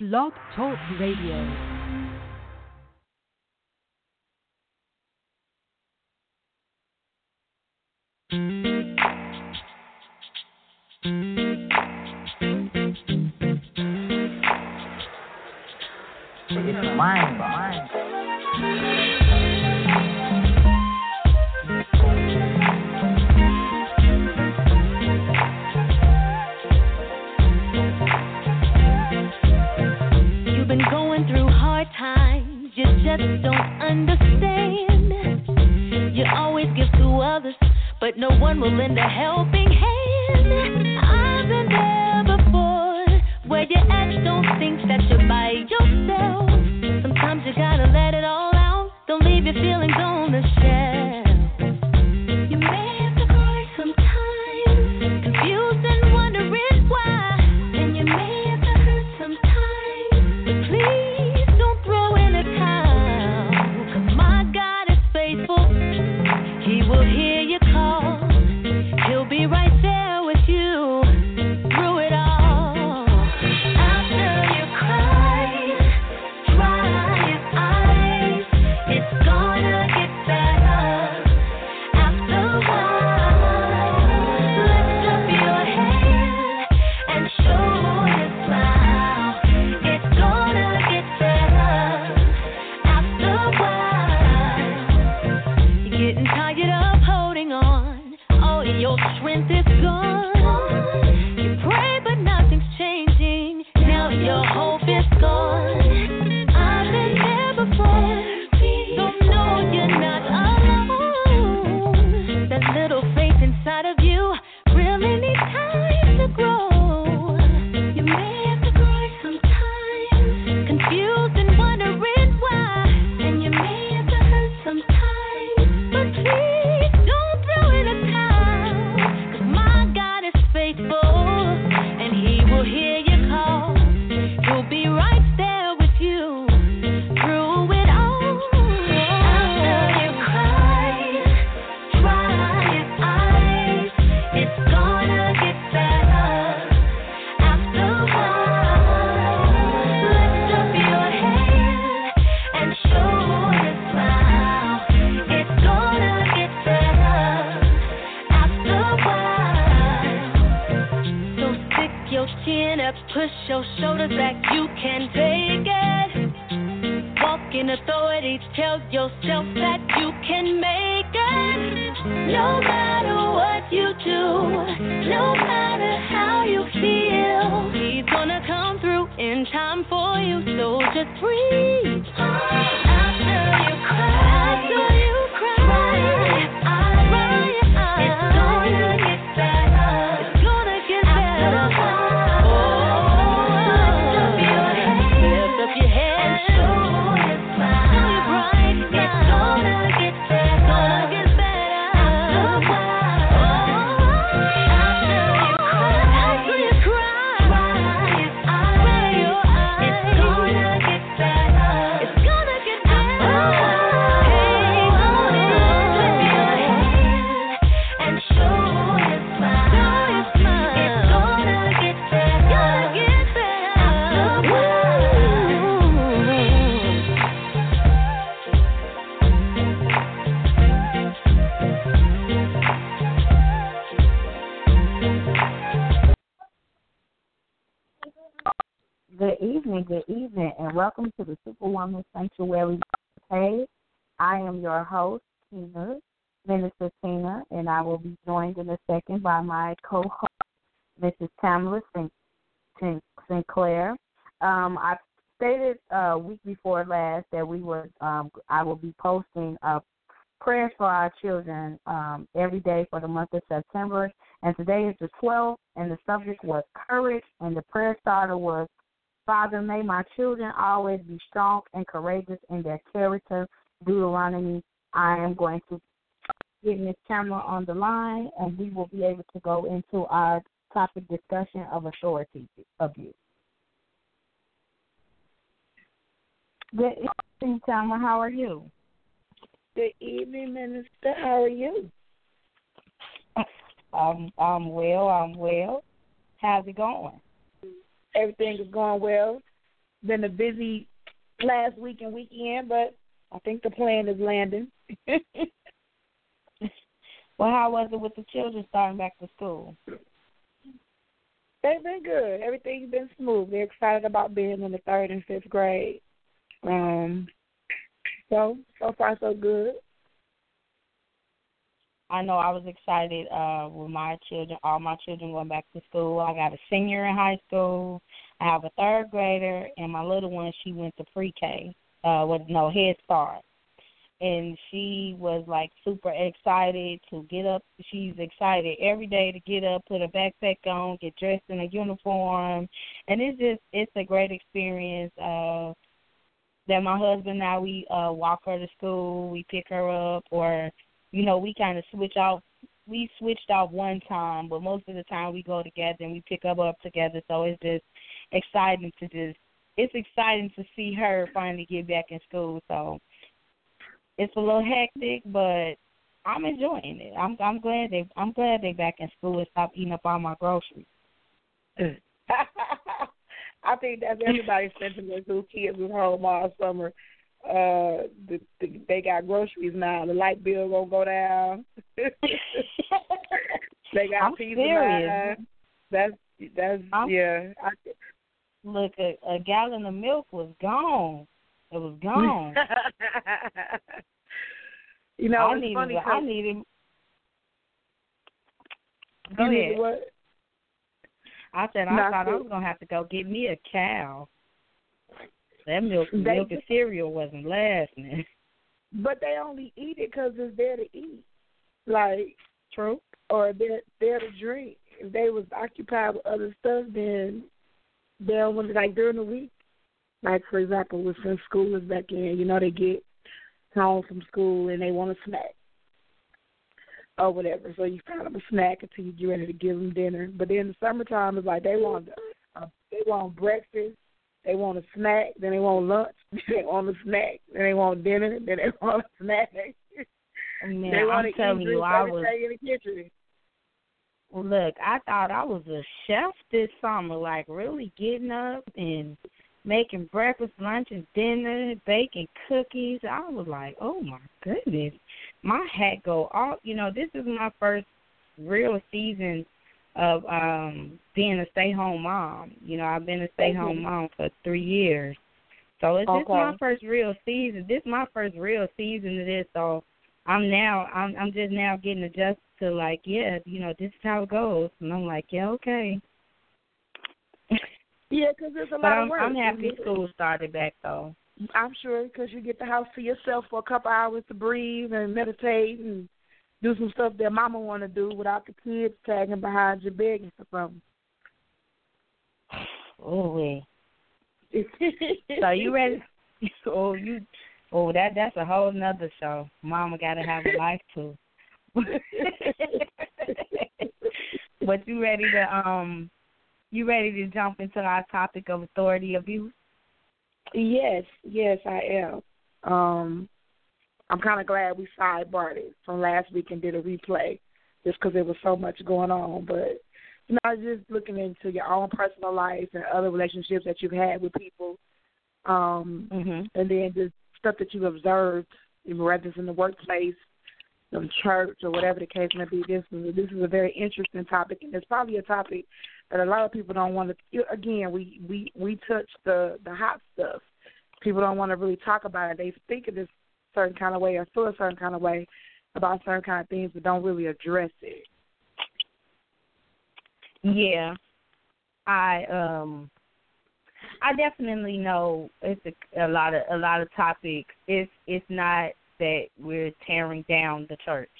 Blog Talk Radio. It's mind mind. You just don't understand. You always give to others, but no one will lend a helping hand. I've been there before, where don't think that you're by yourself. Sometimes you gotta let it all out, don't leave your feelings on the shelf. Sanctuary page. I am your host, Tina, Minister Tina, and I will be joined in a second by my co-host, Mrs. Tamara Sin- Sin- Sinclair. Um, I stated uh, week before last that we would, um, I will be posting uh, prayers for our children um, every day for the month of September. And today is the 12th, and the subject was courage, and the prayer starter was Father, may my children always be strong and courageous in their character. Deuteronomy. I am going to get Miss Tamara on the line, and we will be able to go into our topic discussion of authority abuse. Good evening, Tamara. How are you? Good evening, Minister. How are you? Um, I'm well. I'm well. How's it going? Everything is going well. Been a busy last week and weekend, but I think the plan is landing. well, how was it with the children starting back to school? They've been good. Everything's been smooth. They're excited about being in the third and fifth grade. Um, so so far so good. I know I was excited uh with my children, all my children going back to school. I got a senior in high school. I have a third grader, and my little one she went to pre-K, uh, with no Head Start, and she was like super excited to get up. She's excited every day to get up, put a backpack on, get dressed in a uniform, and it's just it's a great experience. Uh, that my husband now we uh walk her to school, we pick her up or you know, we kind of switch off we switched off one time, but most of the time we go together and we pick her up together. So it's just exciting to just it's exciting to see her finally get back in school. So it's a little hectic, but I'm enjoying it. I'm I'm glad they I'm glad they back in school and stop eating up all my groceries. Mm. I think that's everybody's sentiment. Who kids was home all summer. Uh, the, the, they got groceries now. The light bill gonna go down. they got I'm pizza serious. now. That's that's I'm, yeah. I, look, a, a gallon of milk was gone. It was gone. you know, I it's needed. funny. I needed. Go you ahead. needed what? I said I Not thought I was gonna have to go get me a cow. That milk, They milk and cereal wasn't lasting. But they only eat it 'cause it's there to eat, like True. or they're there to drink. If they was occupied with other stuff, then they don't want to like during the week. Like for example, when since school is back in, you know they get home from school and they want a snack or whatever. So you find them a snack until you get ready to give them dinner. But then the summertime is like they want uh, they want breakfast, they want a snack, then they want lunch, then they want a snack, then they want dinner, then they want a snack. Man, they want I'm to telling eat, you, I was. everything in the kitchen. Look, I thought I was a chef this summer, like really getting up and making breakfast, lunch, and dinner, baking cookies. I was like, oh my goodness, my hat go off. You know, this is my first real season of um being a stay home mom. You know, I've been a stay home mom for three years. So it's this is my first real season. This is my first real season of this. So I'm now I'm I'm just now getting adjusted to like, yeah, you know, this is how it goes. And I'm like, yeah, okay. Yeah, 'cause there's a But lot I'm of work. I'm happy school started back though. I'm sure because you get the house to yourself for a couple hours to breathe and meditate and do some stuff that mama want to do without the kids tagging behind you begging for something. Oh. So you ready? Oh you oh that that's a whole nother show. Mama gotta have a life too. but you ready to um you ready to jump into our topic of authority abuse? Yes, yes, I am. Um, I'm kind of glad we sidebarred it from last week and did a replay, just because there was so much going on. But you know, just looking into your own personal life and other relationships that you've had with people, um, Mhm. and then just stuff that you've observed, whether it's in the workplace, in church, or whatever the case may be. This is this is a very interesting topic, and it's probably a topic that a lot of people don't want to. Again, we we we touch the the hot stuff. People don't want to really talk about it. They think of this certain kind of way or feel a certain kind of way about certain kind of things, but don't really address it. Yeah. I um I definitely know it's a, a lot of a lot of topics. It's it's not that we're tearing down the church.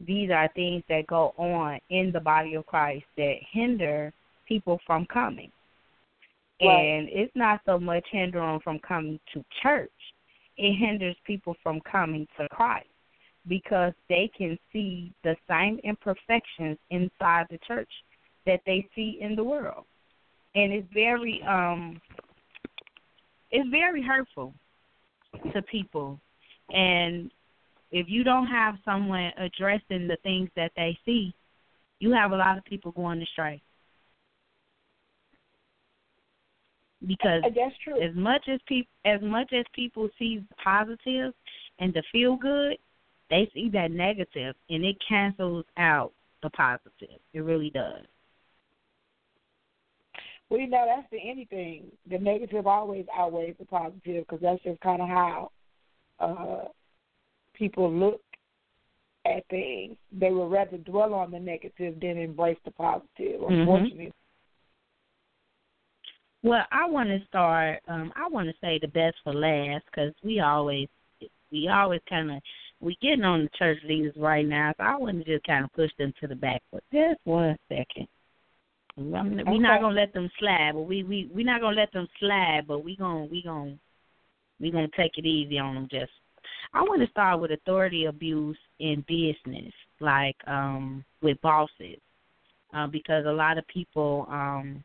These are things that go on in the body of Christ that hinder people from coming. Right. And it's not so much hindering from coming to church. It hinders people from coming to Christ because they can see the same imperfections inside the church that they see in the world. And it's very um it's very hurtful to people. And if you don't have someone addressing the things that they see, you have a lot of people going astray. Because That's true. as much as people as much as people see the positive and the feel good, they see that negative and it cancels out the positive. It really does. Well, you know, that's the anything. The negative always outweighs the positive because that's just kind of how uh, people look at things. They would rather dwell on the negative than embrace the positive, Mhm. unfortunately. Well, I want to start. Um, I want to say the best for last because we always, we always kind of, we getting on the church leaders right now. So I want to just kind of push them to the back for just one second. I'm, we're not gonna let them slide, but we we we not gonna let them slide, but we gonna we gonna we gonna take it easy on them. Just, I want to start with authority abuse in business, like um with bosses, uh, because a lot of people um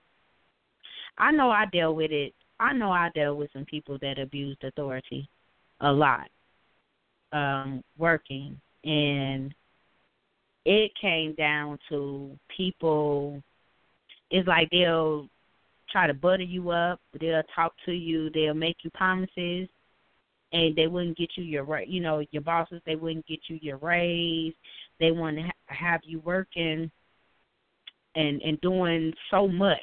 I know I dealt with it. I know I dealt with some people that abused authority a lot um working and it came down to people it's like they'll try to butter you up, they'll talk to you, they'll make you promises and they wouldn't get you your you know your bosses they wouldn't get you your raise they want to ha- have you working and and doing so much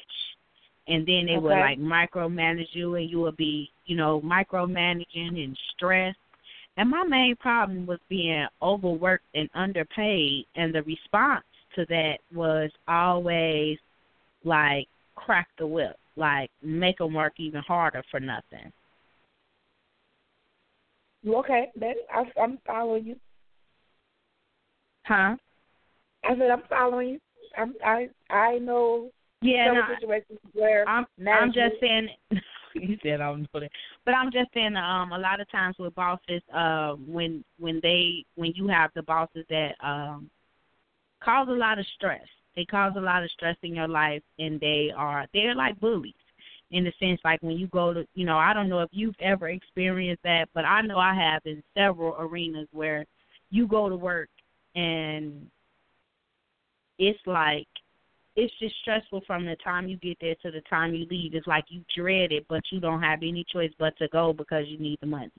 and then they would like micromanage you and you would be you know micromanaging and stressed. And my main problem was being overworked and underpaid and the response to that was always like crack the whip like make them work even harder for nothing. Okay, that I, I'm following you. huh? I said I'm following you. I'm, I I know yeah no, situations where I'm I'm just saying. you said I'm doing it, but I'm just saying. Um, a lot of times with bosses, uh, when when they when you have the bosses that um cause a lot of stress, they cause a lot of stress in your life, and they are they're like bullies in the sense like when you go to you know I don't know if you've ever experienced that, but I know I have in several arenas where you go to work and it's like it's just stressful from the time you get there to the time you leave. It's like you dread it, but you don't have any choice but to go because you need the money.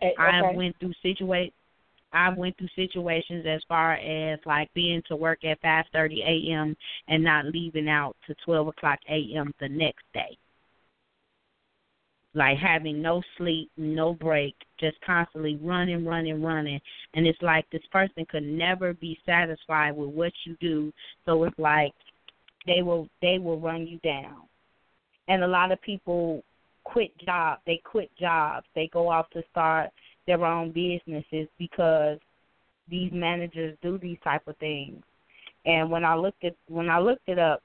Eh, I went through situa- I went through situations as far as like being to work at 5:30 a.m. and not leaving out to 12 o'clock a.m. the next day. Like having no sleep, no break, just constantly running, running, running, and it's like this person could never be satisfied with what you do. So it's like they will they will run you down, and a lot of people quit jobs. They quit jobs. They go off to start their own businesses because these managers do these type of things. And when I looked at when I looked it up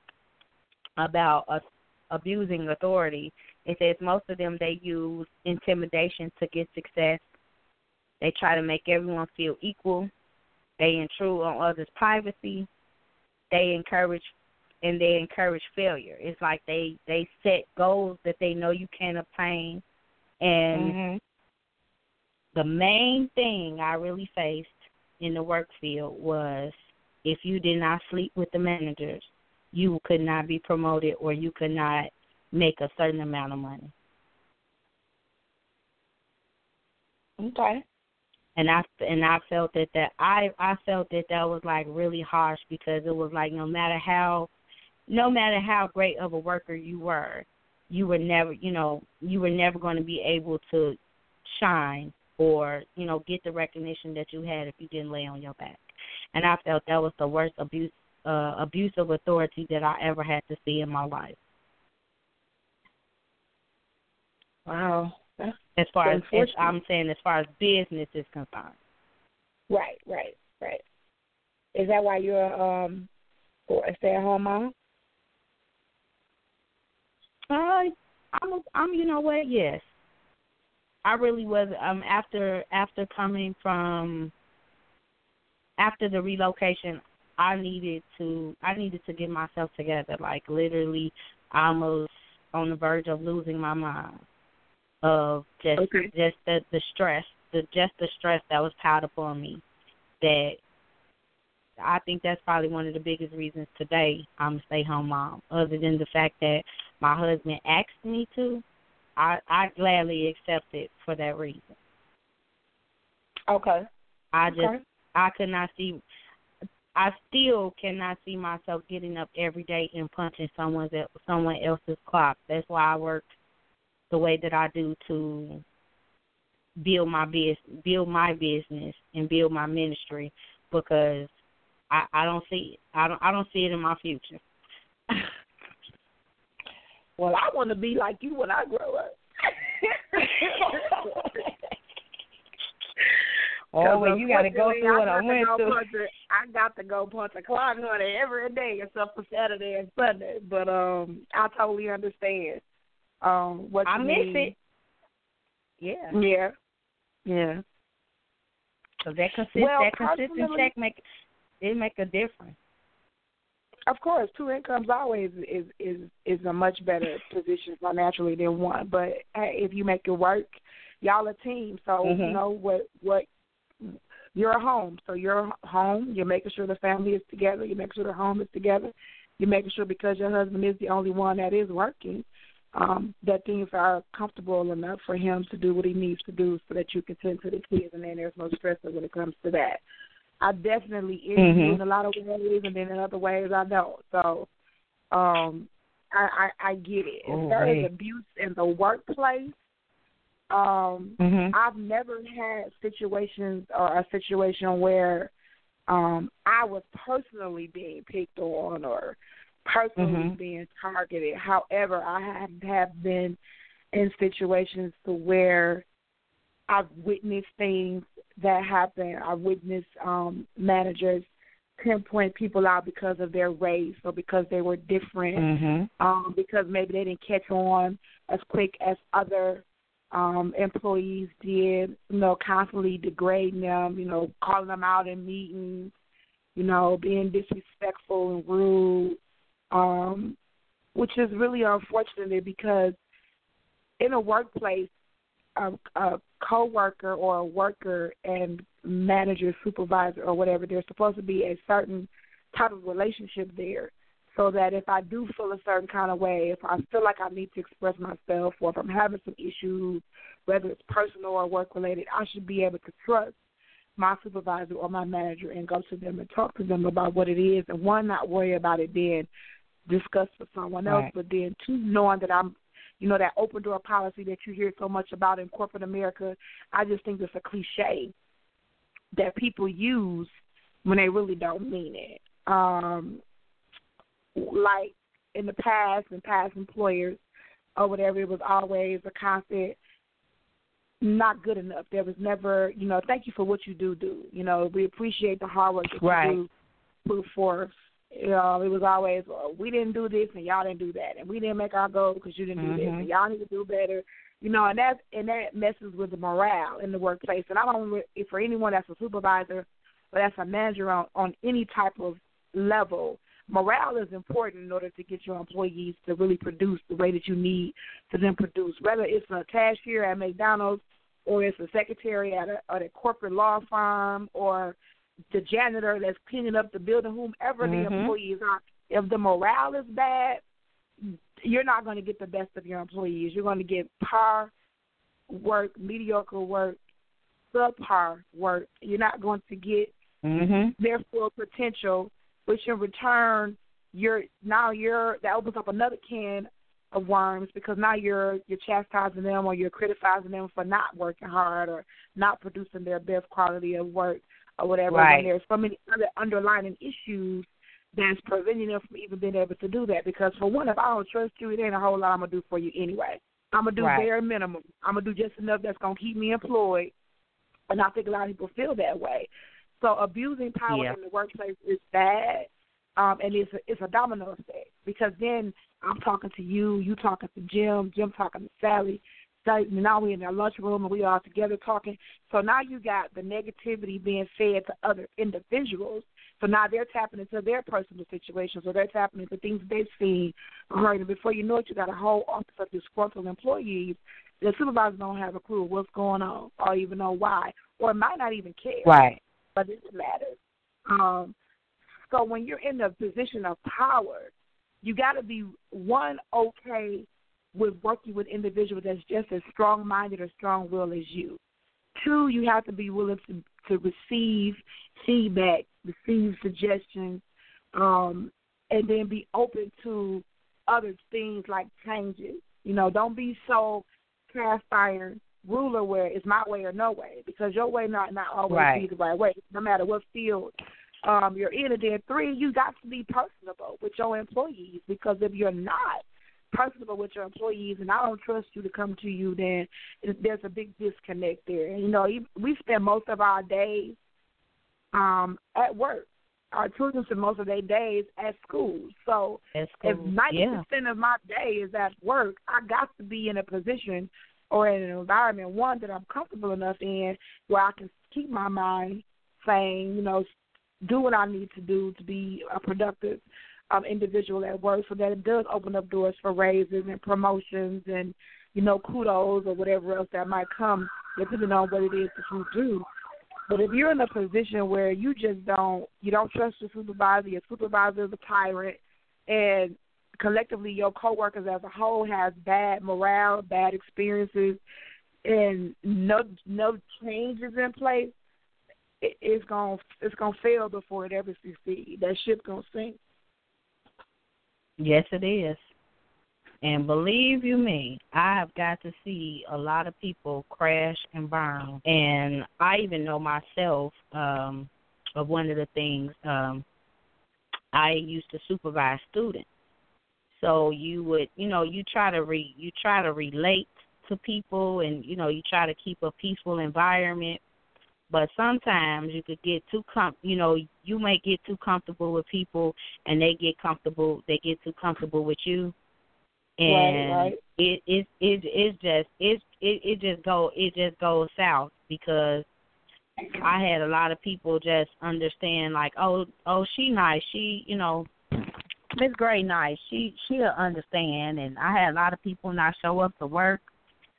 about uh, abusing authority, it says most of them they use intimidation to get success. They try to make everyone feel equal. They intrude on others' privacy. They encourage and they encourage failure. It's like they they set goals that they know you can't obtain and Mhm. the main thing I really faced in the work field was if you did not sleep with the managers, you could not be promoted or you could not make a certain amount of money. Okay. And I and I felt that that I I felt that that was like really harsh because it was like no matter how no matter how great of a worker you were, you were never you know you were never going to be able to shine or you know get the recognition that you had if you didn't lay on your back. And I felt that was the worst abuse uh, abuse of authority that I ever had to see in my life. Wow. That's As far as, as. I'm saying, as far as business is concerned. right, right, right. Is that why you're um or a stay at home mom? Uh, I'm, I'm, you know what? Yes, I really was. Um, after after coming from after the relocation, I needed to I needed to get myself together. Like literally, almost on the verge of losing my mind of just Okay. just the the stress, the just the stress that was piled upon me. That I think that's probably one of the biggest reasons today I'm a stay home mom. Other than the fact that my husband asked me to, I I gladly accept it for that reason. Okay. I just Okay. I could not see I still cannot see myself getting up every day and punching someone's someone else's clock. That's why I work the way that I do to build my business, build my business, and build my ministry because I I don't see I don't I don't see it in my future. Well, I want to be like you when I grow up. Oh, well, you got to go through what I got to went go through. punch a- I got to go punch a clock honey every day except for Saturday and Sunday. But um, I totally understand. Um, what I miss mean. it. Yeah, Yeah, yeah. so that consist Well, that consistent check make it make a difference. Of course, two incomes always is is is a much better position financially than one. But hey, if you make it work, y'all a team. So you Mhm. know what what you're a home. So you're home. You're making sure the family is together. You're making sure the home is together. You're making sure because your husband is the only one that is working, um, that things are comfortable enough for him to do what he needs to do so that you can tend to the kids and then there's no stress when it comes to that. I definitely you Mhm. in a lot of ways and then in other ways I don't. So um I, I, I get it. As far as abuse in the workplace, um Mhm. I've never had situations or a situation where um I was personally being picked on or personally Mhm. being targeted. However, I have have been in situations to where I've witnessed things that happen. I've witnessed um managers pinpoint people out because of their race or because they were different Mhm. um, because maybe they didn't catch on as quick as other um, employees did, you know, constantly degrading them, you know, calling them out in meetings, you know, being disrespectful and rude, um, which is really unfortunate because in a workplace, a, a coworker or a worker and manager, supervisor, or whatever, there's supposed to be a certain type of relationship there so that if I do feel a certain kind of way, if I feel like I need to express myself, or if I'm having some issues, whether it's personal or work related, I should be able to trust my supervisor or my manager and go to them and talk to them about what it is, and one, not worry about it then discuss with someone else, Right. but then two, knowing that I'm, you know, that open door policy that you hear so much about in corporate America, I just think it's a cliche that people use when they really don't mean it. Um, like in the past and past employers or whatever, it was always a constant not good enough. There was never, you know, thank you for what you do do. You know, we appreciate the hard work that Right. you do put forth. You know, it was always well, we didn't do this and y'all didn't do that, and we didn't make our goal because you didn't do this, and mm-hmm. y'all need to do better. You know, and that and that messes with the morale in the workplace. And I don't re- for anyone that's a supervisor or that's a manager on on any type of level. Morale is important in order to get your employees to really produce the way that you need for them produce. Whether it's a cashier at McDonald's or it's a secretary at a, at a corporate law firm or the janitor that's cleaning up the building, whomever the Mhm. employees are. If the morale is bad, you're not going to get the best of your employees. You're going to get par work, mediocre work, subpar work. You're not going to get Mhm. their full potential, which in return you're now you're that opens up another can of worms because now you're you're chastising them or you're criticizing them for not working hard or not producing their best quality of work or whatever. Right. And there's so many other underlying issues that's preventing them from even being able to do that. Because for one, if I don't trust you, it ain't a whole lot I'm gonna do for you anyway. I'm gonna do Right. bare minimum. I'm gonna do just enough that's gonna keep me employed. And I think a lot of people feel that way. So abusing power Yeah. in the workplace is bad, um, and it's a, it's a domino effect because then I'm talking to you, you talking to Jim, Jim talking to Sally. Sally now we in our lunchroom and we all together talking. So now you got the negativity being fed to other individuals. So now they're tapping into their personal situations or they're tapping into things they've seen or heard. And before you know it, you got a whole office of disgruntled employees. The supervisors don't have a clue what's going on or even know why or might not even care. Right. But it matters. Um, so when you're in a position of power, you got to be one okay with working with individuals that's just as strong minded or strong willed as you. Two, you have to be willing to to receive feedback, receive suggestions, um, and then be open to other things like changes. You know, don't be so cast iron ruler where it's my way or no way because your way not not always Right. be the right way, no matter what field um, you're in. And then three, you got to be personable with your employees because if you're not personable with your employees and I don't trust you to come to you, then there's a big disconnect there. And, you know, we spend most of our days um, at work. Our children spend most of their days at school. So That's if ninety yeah. percent of my day is at work, I got to be in a position or in an environment one that I'm comfortable enough in where I can keep my mind sane, you know, do what I need to do to be a productive um, individual at work, so that it does open up doors for raises and promotions and you know kudos or whatever else that might come, depending on what it is that you do. But if you're in a position where you just don't you don't trust your supervisor, your supervisor is a tyrant, and collectively your coworkers as a whole has bad morale, bad experiences, and no no changes in place, it, it's gonna it's gonna fail before it ever succeeds. That ship gonna sink. Yes, it is. And believe you me, I have got to see a lot of people crash and burn. And I even know myself um of one of the things um I used to supervise students. So you would, you know, you try to re you try to relate to people and you know, you try to keep a peaceful environment. But sometimes you could get too com you know, you may get too comfortable with people and they get comfortable they get too comfortable with you and right. it it it it's just it it it just go it just goes south because I had a lot of people just understand like oh oh she nice she you know Miss Gray nice she she'll understand and I had a lot of people not show up to work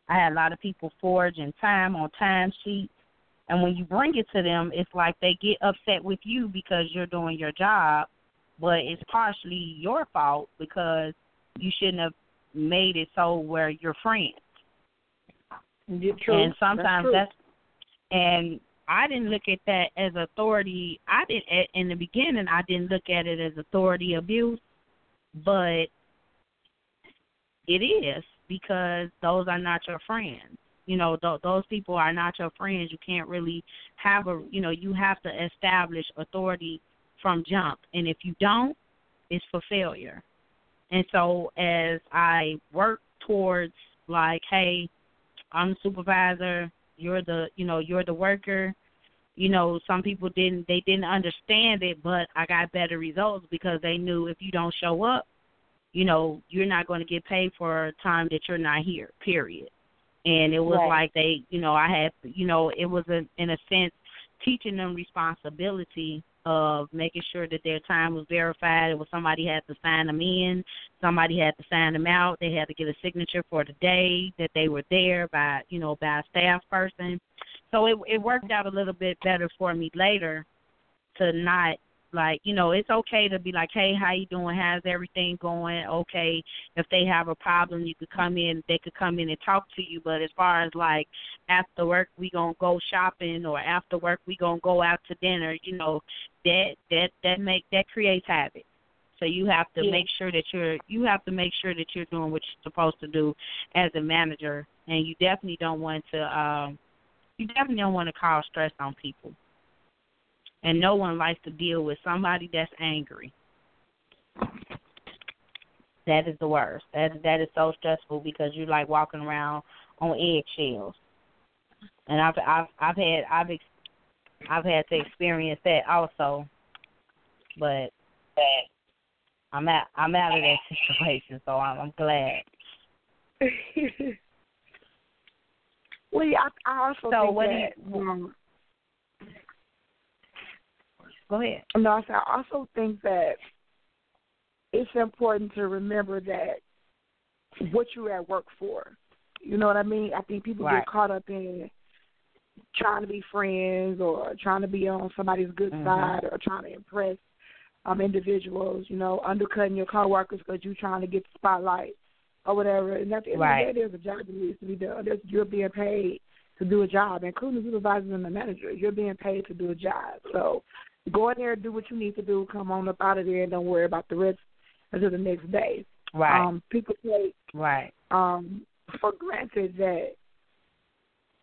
I had a lot of people forging time on time sheets and when you bring it to them it's like they get upset with you because you're doing your job but it's partially your fault because you shouldn't have made it so where you're friends. True. And sometimes true. that's and I didn't look at that as authority. I did at in the beginning. I didn't look at it as authority abuse, but it is because those are not your friends. You know, th- those people are not your friends. You can't really have a. You know, you have to establish authority from jump, and if you don't, it's for failure. And so as I work towards like, hey, I'm the supervisor, you're the you know, you're the worker, you know, some people didn't they didn't understand it, but I got better results because they knew if you don't show up, you know, you're not going to get paid for a time that you're not here, period. And it was Right. like they, you know, I had, you know, it was a, in a sense teaching them responsibility of making sure that their time was verified. It was somebody had to sign them in, somebody had to sign them out. They had to get a signature for the day that they were there by, you know, by a staff person. So it it worked out a little bit better for me later to not like you know it's okay to be like hey how you doing? How's everything going? Okay if they have a problem you could come in they could come in and talk to you. But as far as like after work we gonna go shopping or after work we gonna go out to dinner you know that that that make that creates havoc. So you have to Yeah. make sure that you're you have to make sure that you're doing what you're supposed to do as a manager. And you definitely don't want to um you definitely don't want to cause stress on people and no one likes to deal with somebody that's angry. That is the worst. That that is so stressful because you're like walking around on eggshells. And I've I've I've had I've ex- I've had to experience that also. But I'm out. I'm out of that situation, so I'm, I'm glad. well, I, I also So think what do that. you- um, Go ahead. No, I said I also think that it's important to remember that what you're at work for. You know what I mean? I think people Right. get caught up in trying to be friends or trying to be on somebody's good Mhm. side or trying to impress um individuals, you know, undercutting your coworkers because you're trying to get the spotlight or whatever. And at the end Right. of the day, there's a job that needs to be done. There's, you're being paid to do a job, including the supervisors and the managers. You're being paid to do a job. So go in there, do what you need to do, come on up out of there, and don't worry about the rest until the next day. Right. Um, people take right. um, for granted that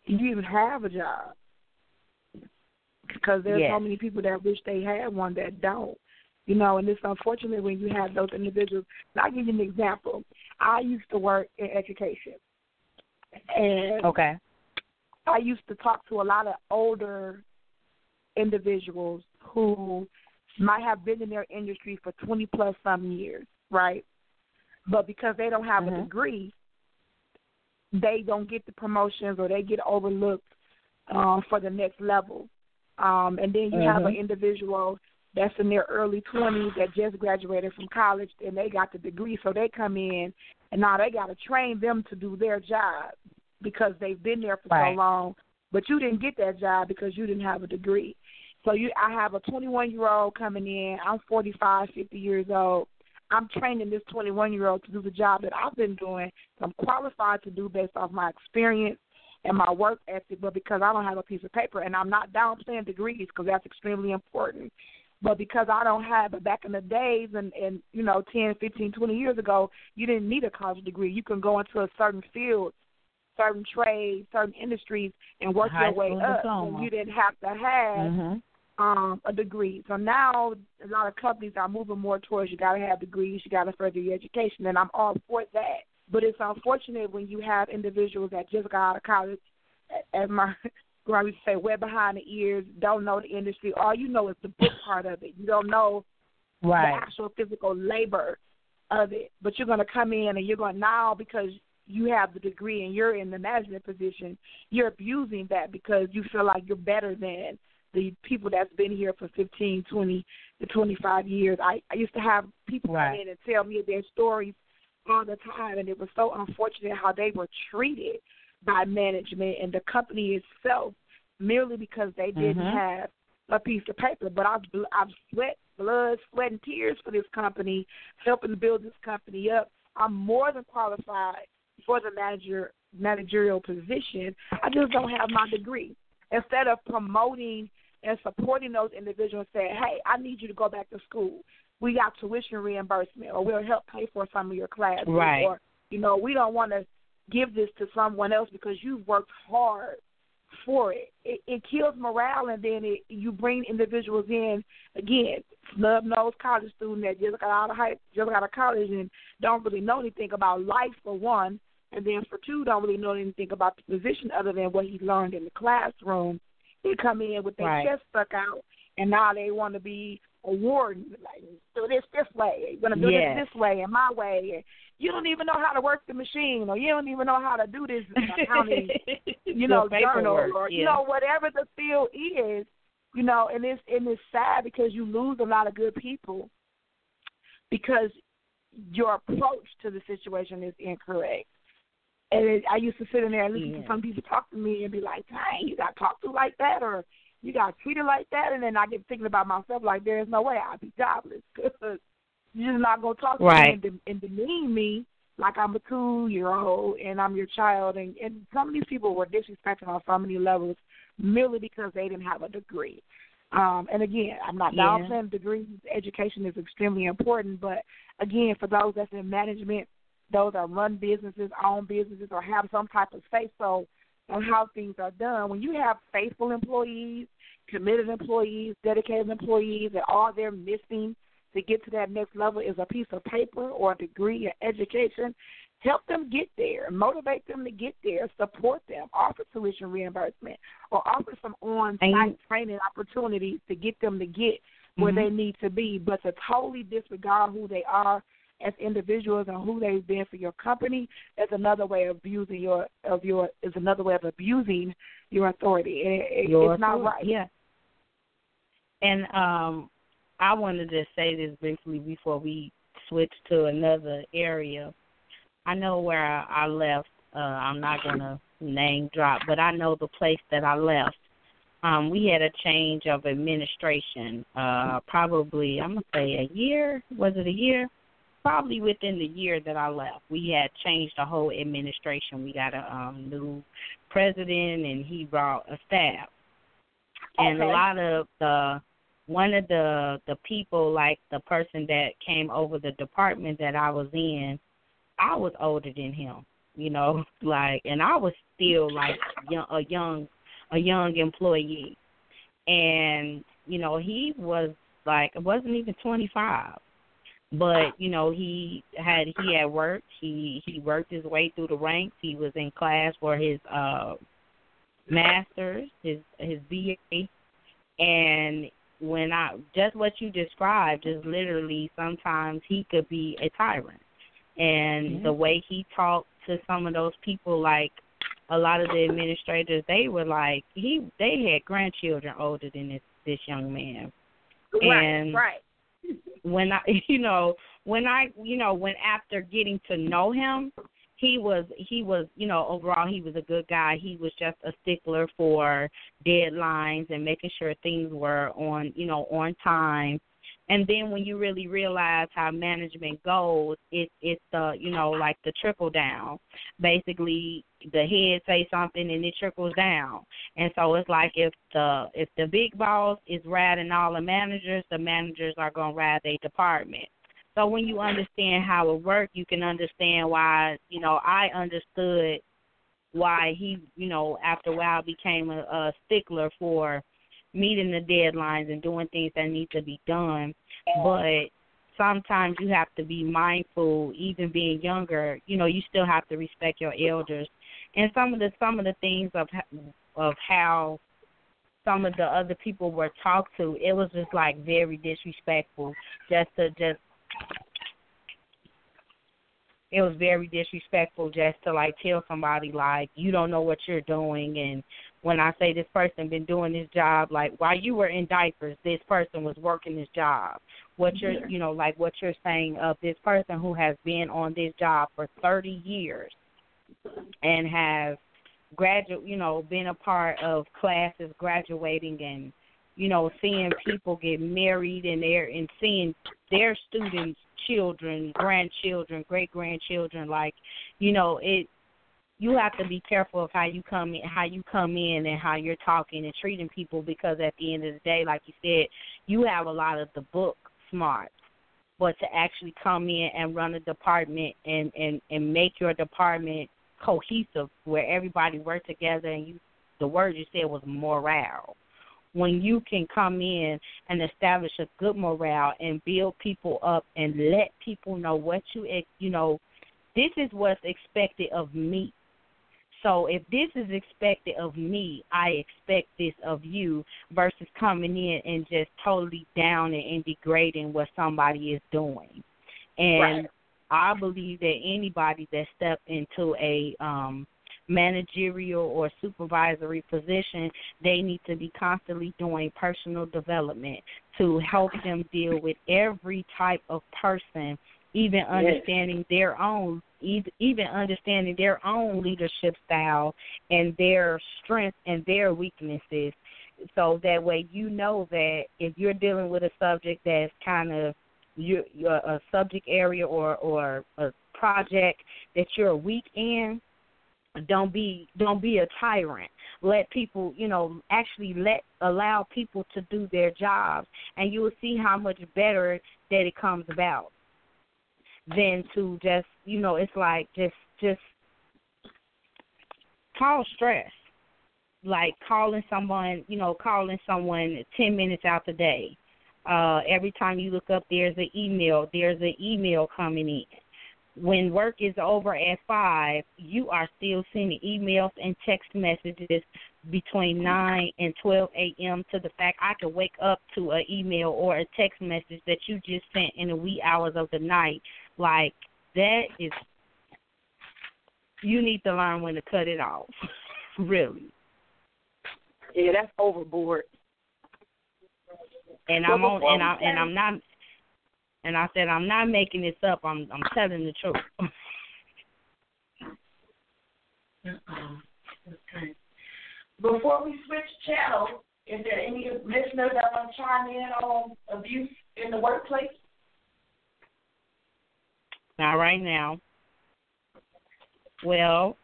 you even have a job because there's Yes. so many people that wish they had one that don't. You know, and it's unfortunate when you have those individuals. And I'll give you an example. I used to work in education, and Okay. I used to talk to a lot of older individuals who might have been in their industry for 20 plus some years, right? But because they don't have Mhm. a degree, they don't get the promotions or they get overlooked um, for the next level. Um, and then you have an Mhm. individual that's in their early 20s that just graduated from college and they got the degree, so they come in and now they got to train them to do their job because they've been there for Right. so long. But you didn't get that job because you didn't have a degree. So you, I have a 21 year old coming in. I'm 45, 50 years old. I'm training this 21 year old to do the job that I've been doing. I'm qualified to do based off my experience and my work ethic, but because I don't have a piece of paper, and I'm not downplaying degrees because that's extremely important. But because I don't have it back in the days and, and you know, 10, 15, 20 years ago, you didn't need a college degree. You can go into a certain field, certain trades, certain industries, and work High your way up. diploma. You didn't have to have Mhm. um, a degree. So now a lot of companies are moving more towards you got to have degrees, you got to further your education, and I'm all for that. But it's unfortunate when you have individuals that just got out of college, as my used to say, way behind the ears, don't know the industry. All you know is the book part of it. You don't know Right. the actual physical labor of it. But you're going to come in and you're going now because you have the degree and you're in the management position, you're abusing that because you feel like you're better than the people that's been here for 15, 20 to 25 years. I, I used to have people Right. come in and tell me their stories all the time, and it was so unfortunate how they were treated by management and the company itself merely because they didn't Mhm. have a piece of paper. But I've I've sweat blood, sweat, and tears for this company, helping to build this company up. I'm more than qualified for the manager managerial position. I just don't have my degree. Instead of promoting and supporting those individuals, saying, "Hey, I need you to go back to school. We got tuition reimbursement, or we'll help pay for some of your classes, Right. or you know, we don't want to give this to someone else because you've worked hard for it. It, it kills morale, and then it, you bring individuals in again, snub nosed college student that just got out of high, just got out of college and don't really know anything about life for one, and then for two, don't really know anything about the position other than what he learned in the classroom. They come in with their Right. chest stuck out, and now they want to be a warden. Like, do this this way. You're gonna do Yes. this this way and my way. And you don't even know how to work the machine, or you don't even know how to do this accounting you know, journal or you know, whatever the field is, you know, and it's and it's sad because you lose a lot of good people because your approach to the situation is incorrect. And it, I used to sit in there and listen Yeah. to some people talk to me and be like, "Dang, you got talked to like that, or you got treated like that," and then I get thinking about myself like, "There's no way I'd be jobless because you're just not gonna talk to Right. me and, de- and demean me like I'm a two year old and I'm your child and, and some of these people were disrespected on so many levels merely because they didn't have a degree. Um, and again, I'm not Yeah. downplaying degrees. Education is extremely important, but again, for those that's in management, those that run businesses, own businesses, or have some type of say so on how things are done, when you have faithful employees, committed employees, dedicated employees, and all they're missing to get to that next level is a piece of paper or a degree or education. Help them get there, motivate them to get there, support them, offer tuition reimbursement, or offer some on-site training opportunities to get them to get where Mhm. they need to be, but to totally disregard who they are as individuals and who they've been for your company is another way of abusing your of your is another way of abusing your authority. It, Your it's not right. Yeah. And um, I wanted to just say this briefly before we switch to another area. I know where I, I left. Uh, I'm not gonna name drop, but I know the place that I left. Um, we had a change of administration. Uh, probably I'm gonna say a year. Was it a year? Probably within the year that I left, we had changed the whole administration. We got a um, new president, and he brought a staff. And a lot of the one of the the people like the person that came over the department that I was in I was older than him you know like and I was still like young, a young a young employee. And you know he was like it wasn't even 25 but you know he had he had worked. He he worked his way through the ranks. He was in class for his uh masters his his BA and when I just what you described is literally sometimes he could be a tyrant. And Mhm. the way he talked to some of those people like a lot of the administrators they were like he they had grandchildren older than this this young man. Right, and right. When I you know when I you know when after getting to know him he was he was you know overall he was a good guy. He was just a stickler for deadlines and making sure things were on you know on time and then when you really realize how management goes it it's the you know like the trickle down. Basically the head say something and it trickles down. And so it's like if the if the big boss is riding all the managers the managers are to ride their department. So when you understand how it works you can understand why you know i understood why he you know after a while became a, a stickler for meeting the deadlines and doing things that need to be done. But sometimes you have to be mindful even being younger you know you still have to respect your elders. And some of the some of the things of of how some of the other people were talked to it was just like very disrespectful. Just to just it was very disrespectful just to like tell somebody like you don't know what you're doing and when I say this person been doing this job like while you were in diapers this person was working this job. What you're you know like what you're saying of this person who has been on this job for 30 years and has graduate you know been a part of classes graduating and you know seeing people get married and their and seeing their students children grandchildren great grandchildren like you know it you have to be careful of how you come in how you come in and how you're talking and treating people because at the end of the day like you said you have a lot of the book smarts. But to actually come in and run a department and and and make your department cohesive where everybody work together and you the word you said was morale. When you can come in and establish a good morale and build people up and let people know what you you know this is what's expected of me so if this is expected of me, I expect this of you versus coming in and just totally down and degrading what somebody is doing. And Right. I believe that anybody that step into a um managerial or supervisory position, they need to be constantly doing personal development to help them deal with every type of person, even understanding their own even understanding their own leadership style and their strengths and their weaknesses so that way you know that if you're dealing with a subject that's kind of you you're a subject area or or a project that you're weak in don't be don't be a tyrant. Let people you know actually let allow people to do their jobs and you will see how much better that it comes about than to just you know it's like just just call stress like calling someone you know calling someone ten minutes out the day uh every time you look up there's an email there's an email coming in when work is over at five you are still sending emails and text messages between 9 and 12 a.m. to the fact I could wake up to an email or a text message that you just sent in the wee hours of the night. Like, that is, you need to learn when to cut it off. really. Yeah, that's overboard. And I'm on, and I'm, and I'm not, and I said I'm not making this up. I'm, I'm telling the truth. Uh-uh. Okay. Before we switch channels, is there any listeners that want to chime in on abuse in the workplace? Not right now. Well,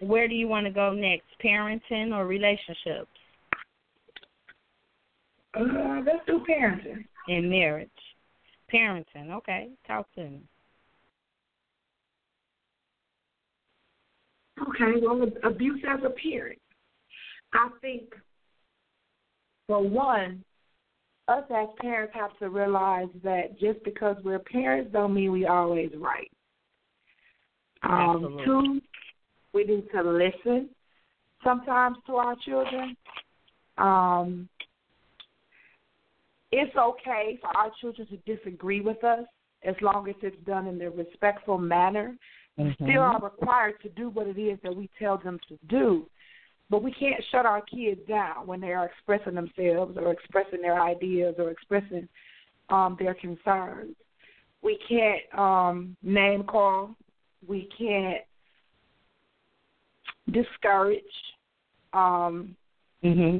where do you want to go next? Parenting or relationships? Uh, let's do parenting. In marriage. Parenting, okay. Talk to me. Okay, well, abuse as a parent. I think, for one, us as parents have to realize that just because we're parents don't mean we always right. Um, two, we need to listen sometimes to our children. Um, it's okay for our children to disagree with us as long as it's done in a respectful manner Mm-hmm. still are required to do what it is that we tell them to do. But we can't shut our kids down when they are expressing themselves or expressing their ideas or expressing um, their concerns. We can't um, name call. We can't discourage. Um, mm-hmm.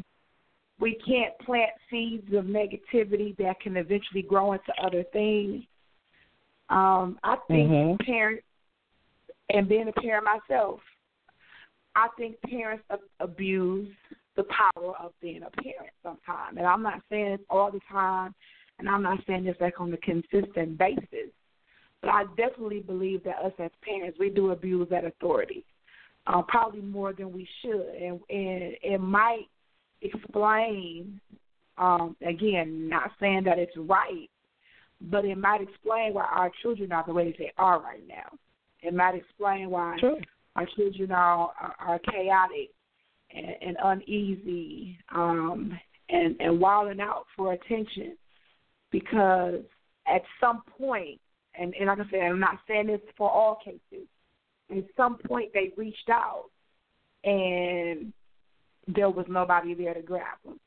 We can't plant seeds of negativity that can eventually grow into other things. Um, I think Mhm. parents and being a parent myself, I think parents abuse the power of being a parent sometimes. And I'm not saying it's all the time, and I'm not saying this like on a consistent basis. But I definitely believe that us as parents, we do abuse that authority, uh, probably more than we should, and and it might explain. Um, again, not saying that it's right, but it might explain why our children are the way they are right now. It might explain why True. Our children are are, chaotic and, and uneasy um, and and wilding out for attention because at some point, and, and like I said, I'm not saying this for all cases. At some point, they reached out and there was nobody there to grab them.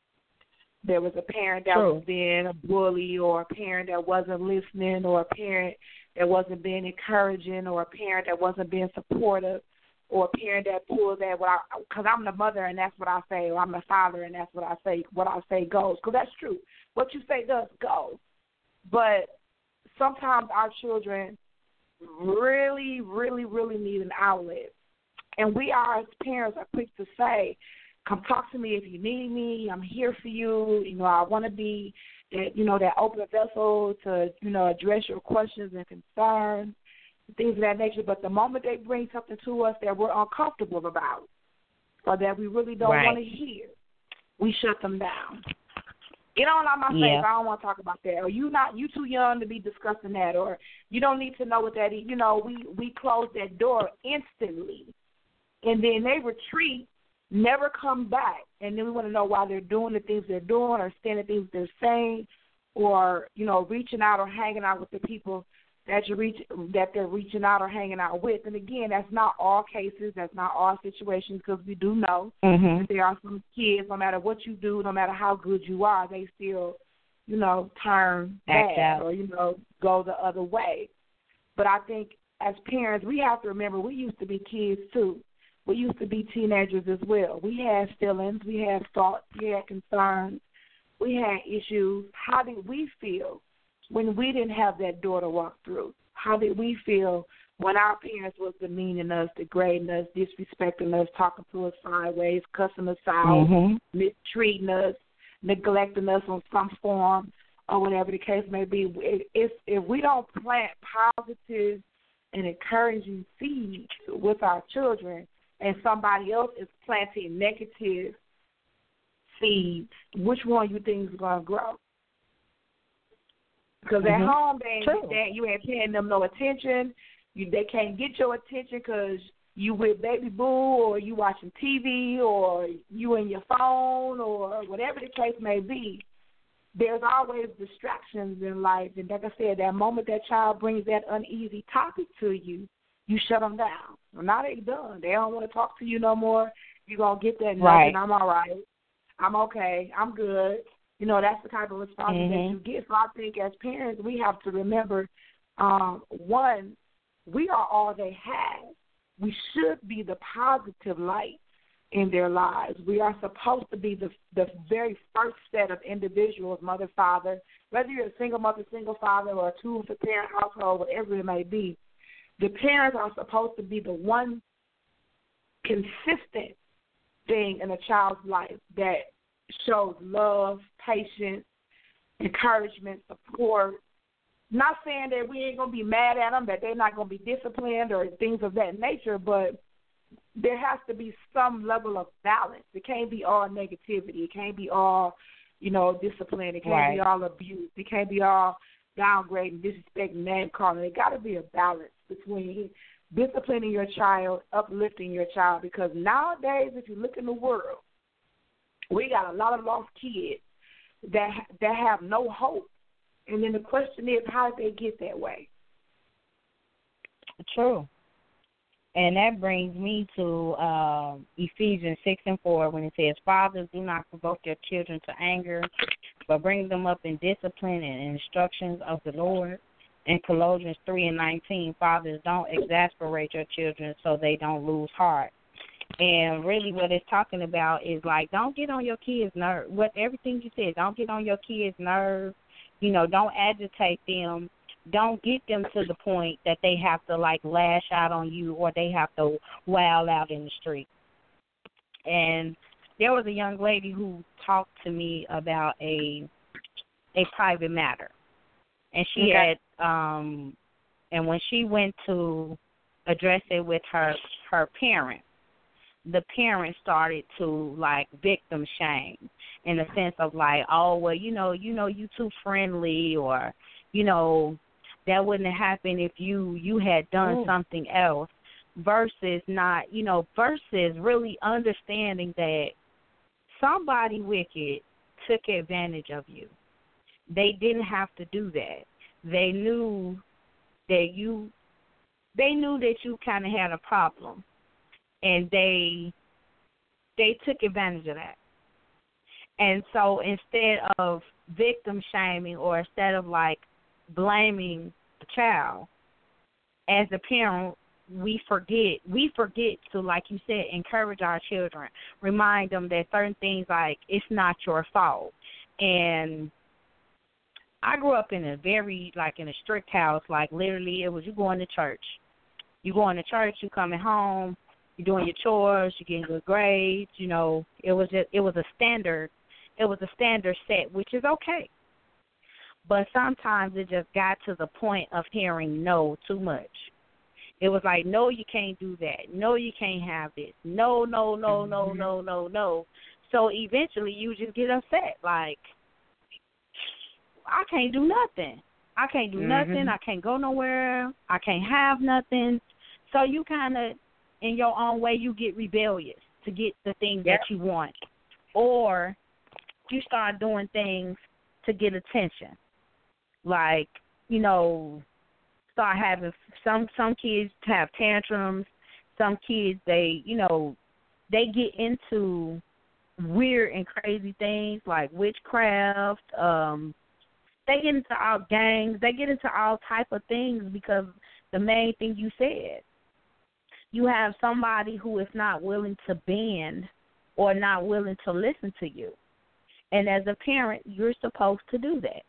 There was a parent that True. was being a bully, or a parent that wasn't listening, or a parent that wasn't being encouraging, or a parent that wasn't being supportive, or a parent that pulls that. What I, because I'm the mother and that's what I say, or I'm the father and that's what I say. What I say goes. Because that's true. What you say does go. But sometimes our children really, really, really need an outlet, and we are as parents are quick to say, "Come talk to me if you need me. I'm here for you. You know, I want to be that you know that open vessel to you know address your questions and concerns, things of that nature. But the moment they bring something to us that we're uncomfortable about, or that we really don't Right. want to hear, we shut them down. Get on out my face. Yeah. I don't want to talk about that. Or you not you too young to be discussing that. Or you don't need to know what that is. You know, we we close that door instantly, and then they retreat, never come back, and then we want to know why they're doing the things they're doing, or saying the things they're saying, or you know, reaching out or hanging out with the people that you reach that they're reaching out or hanging out with. And again, that's not all cases. That's not all situations because we do know Mhm. that there are some kids. No matter what you do, no matter how good you are, they still, you know, turn Act bad out. or you know go the other way. But I think as parents, we have to remember we used to be kids too. We used to be teenagers as well. We had feelings, we had thoughts, we had concerns, we had issues. How did we feel when we didn't have that door to walk through? How did we feel when our parents was demeaning us, degrading us, disrespecting us, talking to us sideways, cussing us out, Mhm. mistreating us, neglecting us on some form, or whatever the case may be? If if we don't plant positive and encouraging seeds with our children, and somebody else is planting negative seeds, which one do you think is going to grow? Because at Mhm. home, they, they you ain't paying them no attention. You they can't get your attention because you with baby boo or you watching TV or you in your phone or whatever the case may be, there's always distractions in life. And like I said, that moment that child brings that uneasy topic to you, you shut them down. Well, now they done. They don't want to talk to you no more. You're going to get that nothing. Right. I'm all right. I'm okay. I'm good. You know, that's the type of response Mhm. that you get. So I think as parents, we have to remember, um, one, we are all they have. We should be the positive light in their lives. We are supposed to be the the very first set of individuals, mother, father, whether you're a single mother, single father, or a two parent household, whatever it may be. The parents are supposed to be the one consistent thing in a child's life that shows love, patience, encouragement, support. Not saying that we ain't gonna be mad at them, that they're not gonna be disciplined or things of that nature, but there has to be some level of balance. It can't be all negativity. It can't be all, you know, discipline. It can't be all abuse. It can't be all downgrading, disrespecting, name calling. It got to be a balance between disciplining your child, uplifting your child. Because nowadays, if you look in the world, we got a lot of lost kids that that have no hope. And then the question is, how did they get that way? True. And that brings me to um, Ephesians 6 and 4 when it says, Fathers, do not provoke your children to anger, but bring them up in discipline and instructions of the Lord. And Colossians 3 and 19, Fathers, don't exasperate your children so they don't lose heart. And really, what it's talking about is like, don't get on your kids' nerves. What everything you said, don't get on your kids' nerves. You know, don't agitate them don't get them to the point that they have to like lash out on you or they have to wild out in the street. And there was a young lady who talked to me about a a private matter. And she Okay. had um and when she went to address it with her her parent, the parents started to like victim shame in the sense of like, oh well, you know, you know, you too friendly or you know, that wouldn't have happened if you you had done Mm. something else versus not you know versus really understanding that somebody wicked took advantage of you. They didn't have to do that. They knew that you they knew that you kind of had a problem and they they took advantage of that. And so instead of victim shaming or instead of like blaming the child as a parent we forget we forget to like you said encourage our children remind them that certain things like it's not your fault. And i grew up in a very like in a strict house like literally it was you going to church. You going to church you coming home you doing your chores you're getting good grades you know it was just it was a standard it was a standard set which is okay but sometimes it just got to the point of hearing no too much. It was like, no, you can't do that. No, you can't have this. No, no, no, no, mm-hmm. no, no, no. So eventually you just get upset. Like, I can't do nothing. I can't do nothing. Mm-hmm. I can't go nowhere. I can't have nothing. So you kind of, in your own way, you get rebellious to get the things Yep. that you want. Or you start doing things to get attention like you know start having some some kids have tantrums some kids they you know they get into weird and crazy things like witchcraft um they get into all gangs they get into all type of things because the main thing you said you have somebody who is not willing to bend or not willing to listen to you and as a parent you're supposed to do that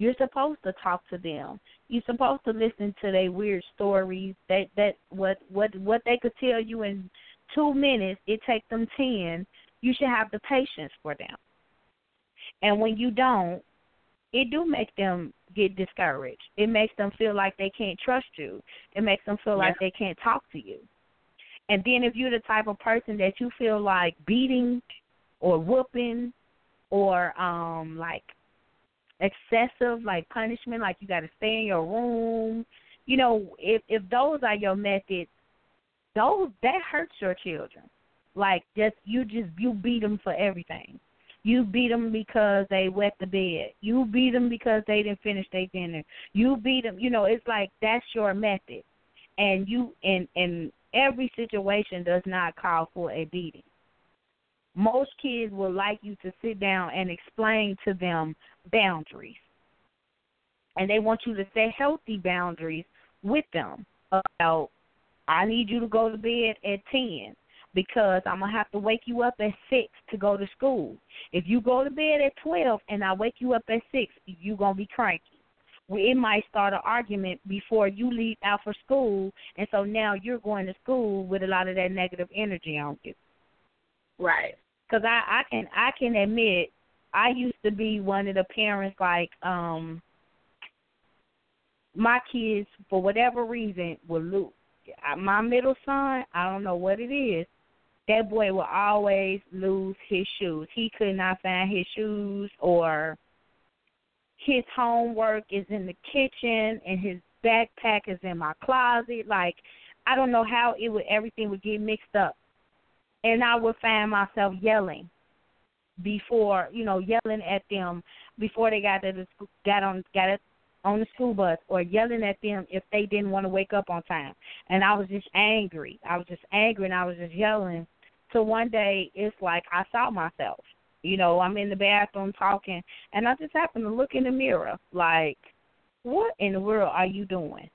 you're supposed to talk to them. You're supposed to listen to their weird stories. That that what what what they could tell you in two minutes, it takes them ten. You should have the patience for them. And when you don't, it do make them get discouraged. It makes them feel like they can't trust you. It makes them feel like they can't talk to you. And then if you're the type of person that you feel like beating or whooping or um like excessive like punishment, like you got to stay in your room. You know, if if those are your methods, those that hurts your children. Like just you just you beat them for everything. You beat them because they wet the bed. You beat them because they didn't finish their dinner. You beat them. You know, it's like that's your method, and you and and every situation does not call for a beating. Most kids would like you to sit down and explain to them boundaries, and they want you to set healthy boundaries with them about. I need you to go to bed at ten because I'm gonna have to wake you up at six to go to school. If you go to bed at twelve and I wake you up at six, you gonna be cranky. We it might start an argument before you leave out for school, and so now you're going to school with a lot of that negative energy on you. Right. Because I, I can I can admit I used to be one of the parents like um my kids for whatever reason would lose. My middle son, I don't know what it is that boy will always lose his shoes. He could not find his shoes or his homework is in the kitchen and his backpack is in my closet. Like I don't know how it would everything would get mixed up. And I would find myself yelling before, you know, yelling at them before they got to the school, got on got on the school bus or yelling at them if they didn't want to wake up on time. And I was just angry. I was just angry and I was just yelling so one day it's like I saw myself. You know, I'm in the bathroom talking and I just happened to look in the mirror like, What in the world are you doing?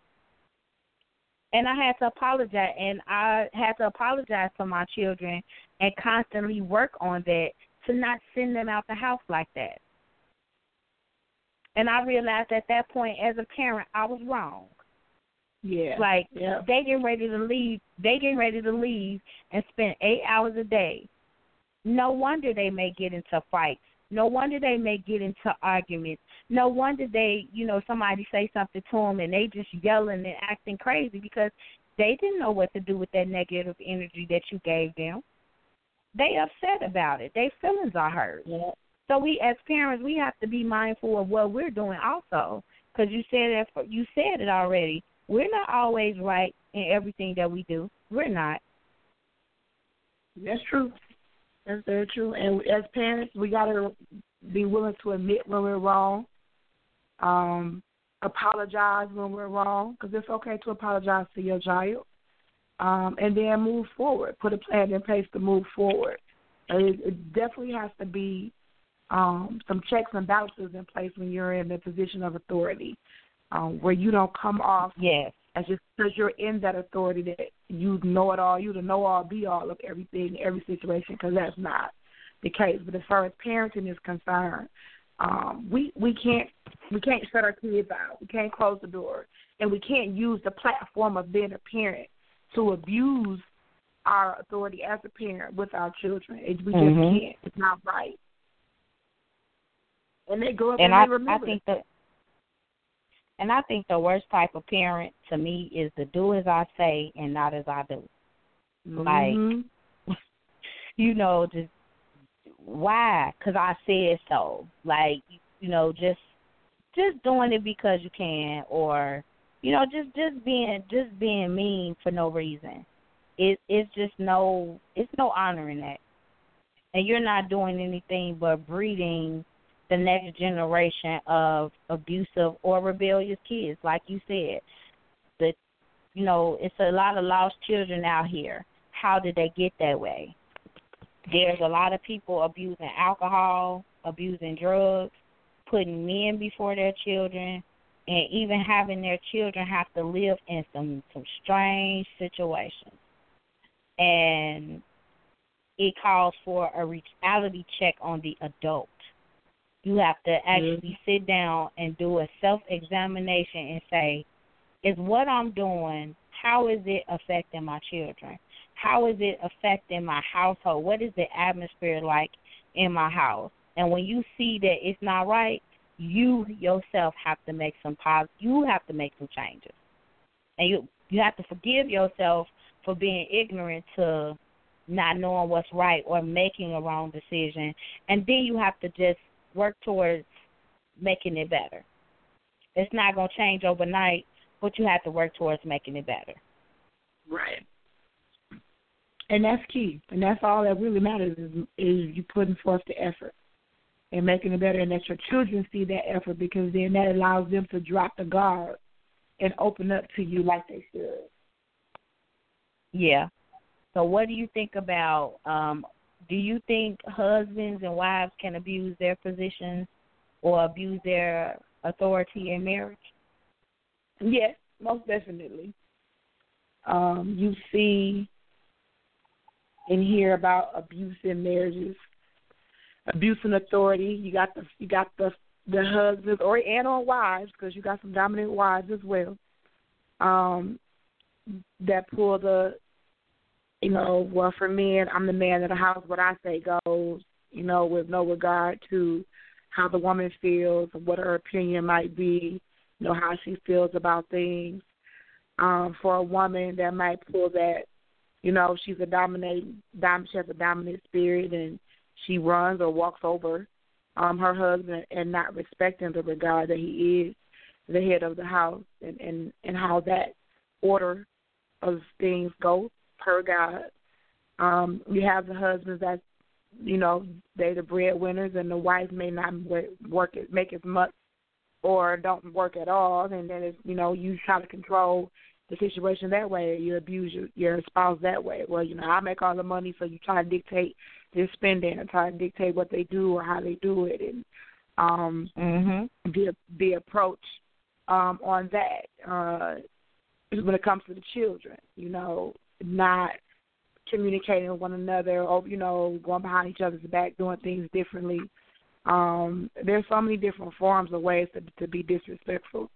And I had to apologize and I had to apologize to my children and constantly work on that to not send them out the house like that. And I realized at that point as a parent I was wrong. Yeah. Like yeah. they getting ready to leave. They getting ready to leave and spend eight hours a day. No wonder they may get into fights. No wonder they may get into arguments. No wonder they, you know, somebody say something to them and they just yelling and acting crazy because they didn't know what to do with that negative energy that you gave them. They upset about it. Their feelings are hurt. Yeah. So we, as parents, we have to be mindful of what we're doing also. Because you said for you said it already. We're not always right in everything that we do. We're not. That's true. That's very true. And as parents, we got to be willing to admit when we're wrong, um, apologize when we're wrong, because it's okay to apologize to your child, um, and then move forward. Put a plan in place to move forward. It, it definitely has to be um, some checks and balances in place when you're in the position of authority um, where you don't come off yes. as just because you're in that authority that you know it all, you the know all, be all of everything, every situation, because that's not the case. But as far as parenting is concerned, um, we we can't we can't shut our kids out. We can't close the door, and we can't use the platform of being a parent to abuse our authority as a parent with our children. It, we mm-hmm. just can't. It's not right. And they grow up and, and I, they remember. I think that and I think the worst type of parent to me is the do as I say and not as I do. Mm-hmm. Like, you know, just why? Because I said so. Like, you know, just just doing it because you can, or you know, just just being just being mean for no reason. It it's just no it's no honor in that, and you're not doing anything but breeding the next generation of abusive or rebellious kids, like you said. The you know, it's a lot of lost children out here. How did they get that way? There's a lot of people abusing alcohol, abusing drugs, putting men before their children, and even having their children have to live in some some strange situations. And it calls for a reality check on the adult. You have to actually mm-hmm. sit down and do a self examination and say, is what I'm doing, how is it affecting my children? How is it affecting my household? What is the atmosphere like in my house? And when you see that it's not right, you yourself have to make some positive. You have to make some changes, and you you have to forgive yourself for being ignorant to not knowing what's right or making a wrong decision, and then you have to just work towards making it better. It's not going to change overnight, but you have to work towards making it better. Right. and that's key. And that's all that really matters is is you putting forth the effort and making it better, and that your children see that effort because then that allows them to drop the guard and open up to you like they should. Yeah. So what do you think about um do you think husbands and wives can abuse their positions or abuse their authority in marriage? Yes, most definitely. Um, you see and hear about abuse in marriages, abuse and authority. You got the you got the the husbands or and or wives because you got some dominant wives as well. Um, that pull the you know, well for men, I'm the man of the house. What I say goes. You know, with no regard to how the woman feels, what her opinion might be, you know how she feels about things. Um, for a woman that might pull that, you know, she's a dominating, dom- she has a dominant spirit, and she runs or walks over um her husband and not respecting the regard that he is the head of the house and and and how that order of things go per God. Um, you have the husbands that, you know, they the breadwinners, and the wife may not work make as much or don't work at all, and then it's, you know you try to control the situation that way. You abuse your, your spouse that way. Well, you know I make all the money, so you try to dictate their spending and try to dictate what they do or how they do it, and um mm-hmm. the the approach um on that uh when it comes to the children. You know, not communicating with one another or you know going behind each other's back doing things differently. Um there's so many different forms of ways to to be disrespectful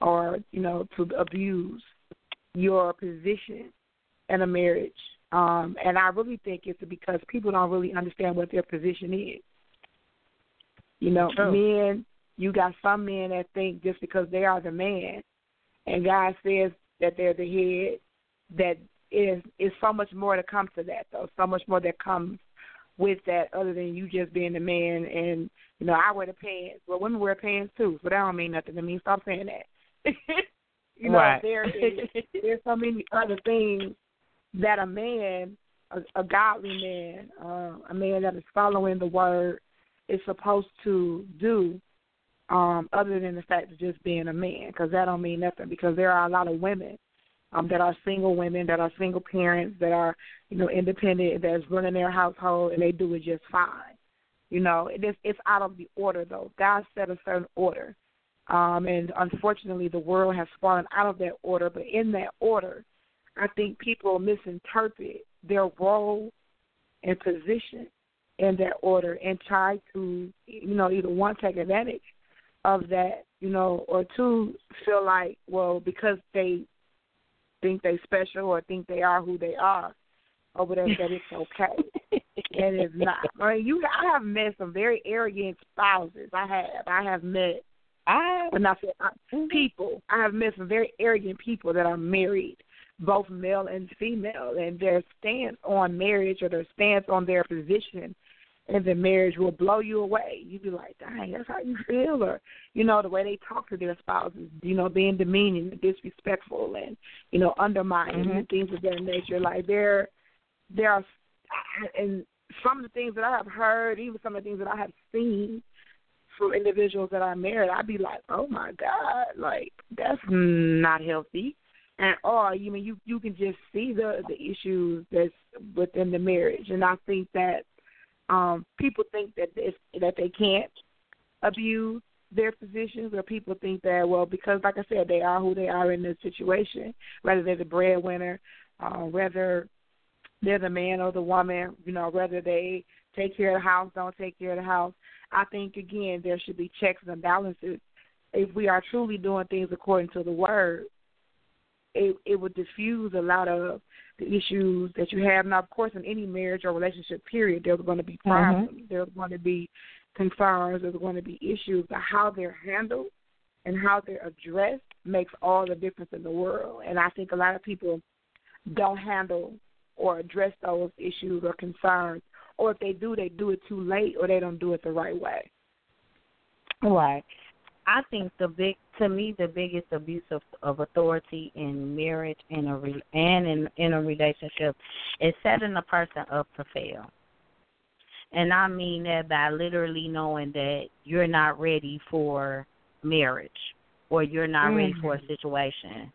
or you know to abuse your position in a marriage. Um and i really think it's because people don't really understand what their position is. You know True. men you got some men that think just because they are the man and god says that they're the head that is is so much more to come to that though. So much more that comes with that other than you just being a man and you know, I wear the pants. Well women wear pants too, so that don't mean nothing to me. Stop saying that. you know, right. there is there's so many other things that a man, a, a godly man, uh, a man that is following the word is supposed to do um, other than the fact of just being a man, because that don't mean nothing. Because there are a lot of women um, that are single women, that are single parents, that are you know independent, that's running their household, and they do it just fine. You know, it is it's out of the order though. God set a certain order, um, and unfortunately, the world has fallen out of that order. But in that order, I think people misinterpret their role and position in that order and try to, you know, either one take advantage of that, you know, or two feel like, well, because they think they special or think they are who they are over there that it's okay. and it's not. I mean, you I have met some very arrogant spouses. I have. I have met I when I said I, people. I have met some very arrogant people that are married, both male and female, and their stance on marriage or their stance on their position and the marriage will blow you away. You'd be like, dang, that's how you feel, or you know, the way they talk to their spouses, you know, being demeaning and disrespectful, and you know, undermining mm-hmm. and things of that nature. Like there, there are, and some of the things that I have heard, even some of the things that I have seen from individuals that I married, I'd be like, oh my god, like that's not healthy. And or you mean you you can just see the the issues that's within the marriage, and I think that um, people think that this, that they can't abuse their positions, or people think that well, because like I said, they are who they are in this situation, whether they're the breadwinner, uh, whether they're the man or the woman, you know, whether they take care of the house, don't take care of the house. I think again there should be checks and balances. If we are truly doing things according to the word, it it would diffuse a lot of the issues that you have. Now, of course, in any marriage or relationship period, there's going to be problems. Mm-hmm. There's going to be concerns. There's going to be issues. But how they're handled and how they're addressed makes all the difference in the world. And I think a lot of people don't handle or address those issues or concerns, or if they do, they do it too late, or they don't do it the right way. Right. I think the big to me the biggest abuse of of authority in marriage and a re, and in in a relationship is setting a person up to fail. And I mean that by literally knowing that you're not ready for marriage or you're not mm-hmm. ready for a situation.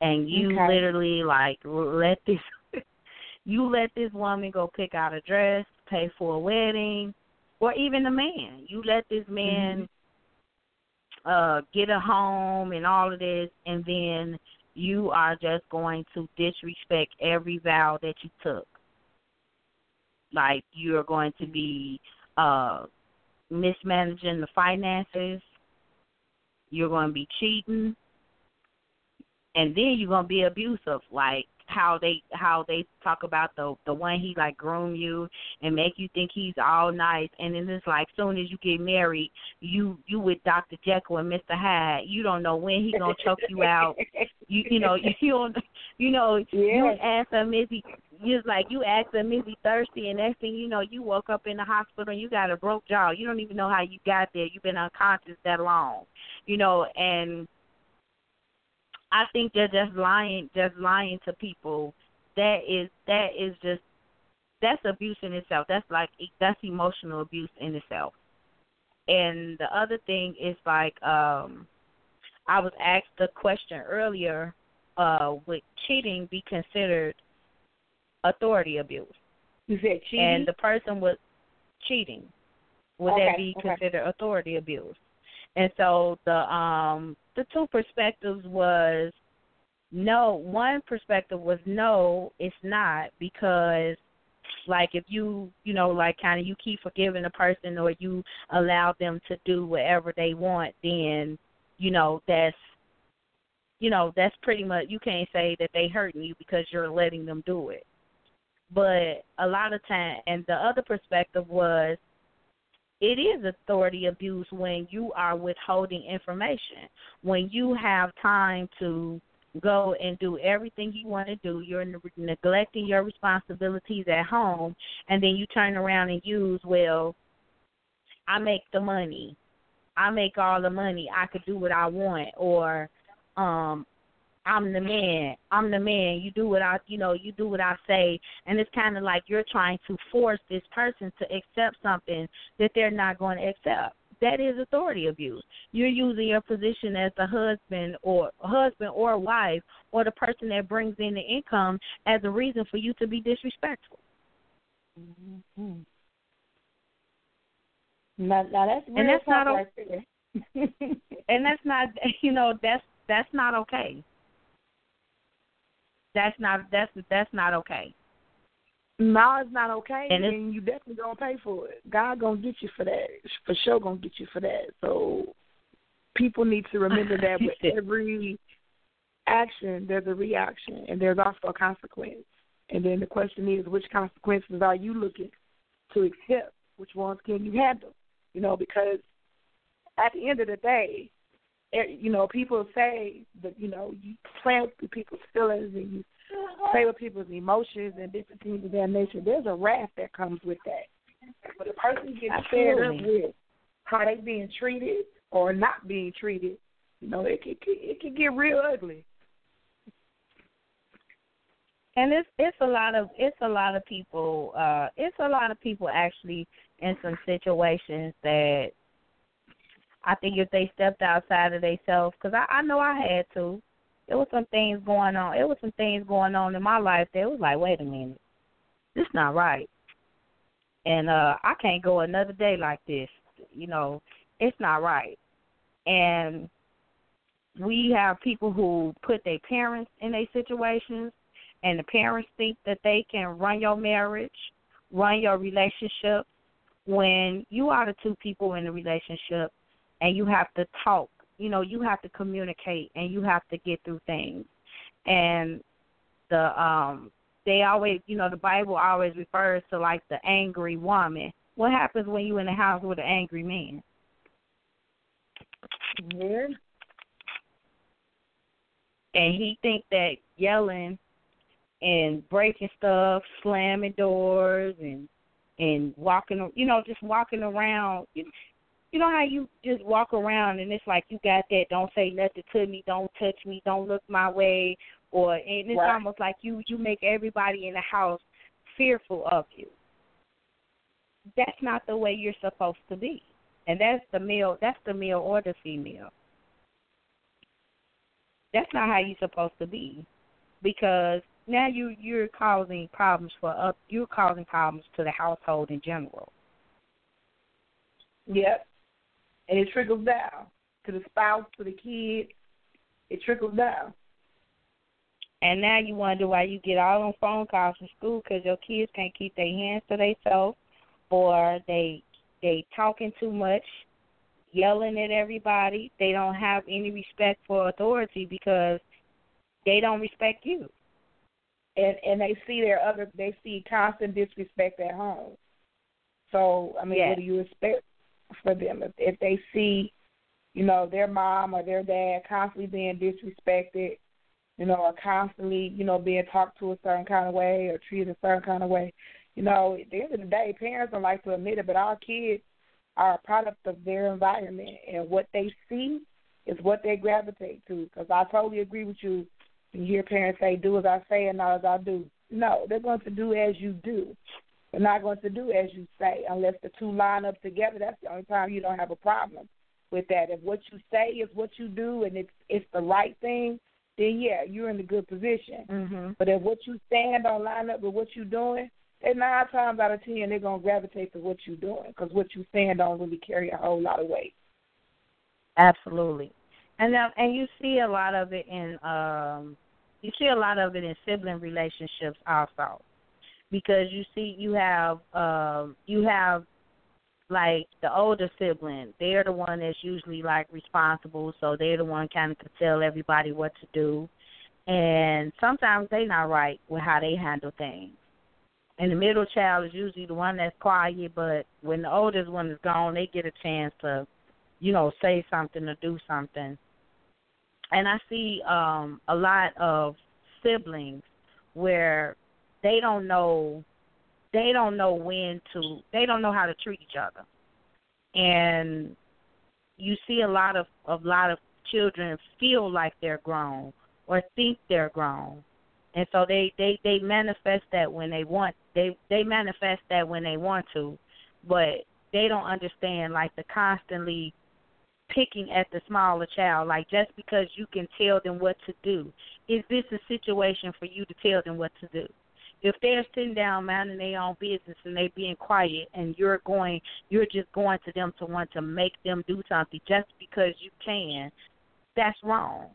And you okay. literally like let this you let this woman go pick out a dress, pay for a wedding, or even a man. You let this man mm-hmm uh get a home and all of this and then you are just going to disrespect every vow that you took. Like you're going to be uh mismanaging the finances. You're going to be cheating. And then you're going to be abusive. Like how they how they talk about the the one he like groom you and make you think he's all nice and then it's like soon as you get married you you with Dr. Jekyll and Mr. Hyde you don't know when he gonna choke you out you you know you don't you know yeah. you ask him is he just like you ask him is he thirsty and next thing you know you woke up in the hospital and you got a broke jaw you don't even know how you got there you've been unconscious that long you know and I think they're just lying, just lying to people. That is that is just that's abuse in itself. That's like that's emotional abuse in itself. And the other thing is like um I was asked the question earlier, uh, would cheating be considered authority abuse? You said cheating. And the person was cheating. Would okay, that be okay. considered authority abuse? And so the um the two perspectives was no one perspective was no it's not because like if you you know like kind of you keep forgiving a person or you allow them to do whatever they want then you know that's you know that's pretty much you can't say that they hurting you because you're letting them do it. But a lot of time and the other perspective was it is authority abuse when you are withholding information. When you have time to go and do everything you want to do, you're neglecting your responsibilities at home, and then you turn around and use, well, I make the money. I make all the money. I could do what I want, or um, I'm the man. I'm the man. You do what I, you know, you do what I say, and it's kind of like you're trying to force this person to accept something that they're not going to accept. That is authority abuse. You're using your position as the husband or husband or wife or the person that brings in the income as a reason for you to be disrespectful. Mm-hmm. Now, now that's and that's not right and that's not you know that's that's not okay. That's not that's that's not okay. No, it's not okay, and, and you definitely gonna pay for it. God gonna get you for that. For sure, gonna get you for that. So people need to remember that with every action, there's a reaction, and there's also a consequence. And then the question is, which consequences are you looking to accept? Which ones can you handle? You know, because at the end of the day, you know, people say that you know you play with people's feelings and you play with people's emotions and different things of that nature. There's a wrath that comes with that. But a person gets fed up with how they being treated or not being treated, you know, it can it can get real ugly. And it's it's a lot of it's a lot of people uh it's a lot of people actually in some situations that I think if they stepped outside of themselves, because I, I know I had to. There was some things going on. It was some things going on in my life that was like, wait a minute, this not right, and uh I can't go another day like this. You know, it's not right, and we have people who put their parents in their situations, and the parents think that they can run your marriage, run your relationship, when you are the two people in the relationship and you have to talk. You know, you have to communicate and you have to get through things. And the um they always you know, the Bible always refers to like the angry woman. What happens when you're in the house with an angry man? Yeah. And he think that yelling and breaking stuff, slamming doors and and walking you know, just walking around you know how you just walk around and it's like you got that don't say nothing to me, don't touch me, don't look my way or and it's Right. almost like you you make everybody in the house fearful of you. That's not the way you're supposed to be. And that's the male that's the male or the female. That's not how you're supposed to be. Because now you you're causing problems for up you're causing problems to the household in general. Yep. And it trickles down to the spouse, to the kid. It trickles down. And now you wonder why you get all them phone calls from school because your kids can't keep their hands to themselves, or they they talking too much, yelling at everybody. They don't have any respect for authority because they don't respect you. And and they see their other they see constant disrespect at home. So I mean, Yes. what do you expect for them if if they see, you know, their mom or their dad constantly being disrespected, you know, or constantly, you know, being talked to a certain kind of way or treated a certain kind of way. You know, at the end of the day, parents don't like to admit it, but our kids are a product of their environment, and what they see is what they gravitate to. Because I totally agree with you. You hear parents say, "Do as I say and not as I do." No, they're going to do as you do. They're not going to do as you say unless the two line up together. That's the only time you don't have a problem with that. If what you say is what you do and it's it's the right thing, then yeah, you're in a good position. Mm-hmm. But if what you stand don't line up with what you're doing, then nine times out of ten they're gonna gravitate to what you're doing because what you stand don't really carry a whole lot of weight. Absolutely. And now, and you see a lot of it in um you see a lot of it in sibling relationships also. Because you see you have um you have like the older sibling, they're the one that's usually like responsible, so they're the one kind of to tell everybody what to do. And sometimes they're not right with how they handle things. And the middle child is usually the one that's quiet, but when the oldest one is gone, they get a chance to you know, say something or do something. And I see um a lot of siblings where they don't know they don't know when to they don't know how to treat each other. And you see a lot of a lot of children feel like they're grown or think they're grown. And so they they they manifest that when they want they they manifest that when they want to, but they don't understand like the constantly picking at the smaller child. Like just because you can tell them what to do, is this a situation for you to tell them what to do? If they're sitting down minding their own business and they being quiet and you're going you're just going to them to want to make them do something just because you can, that's wrong.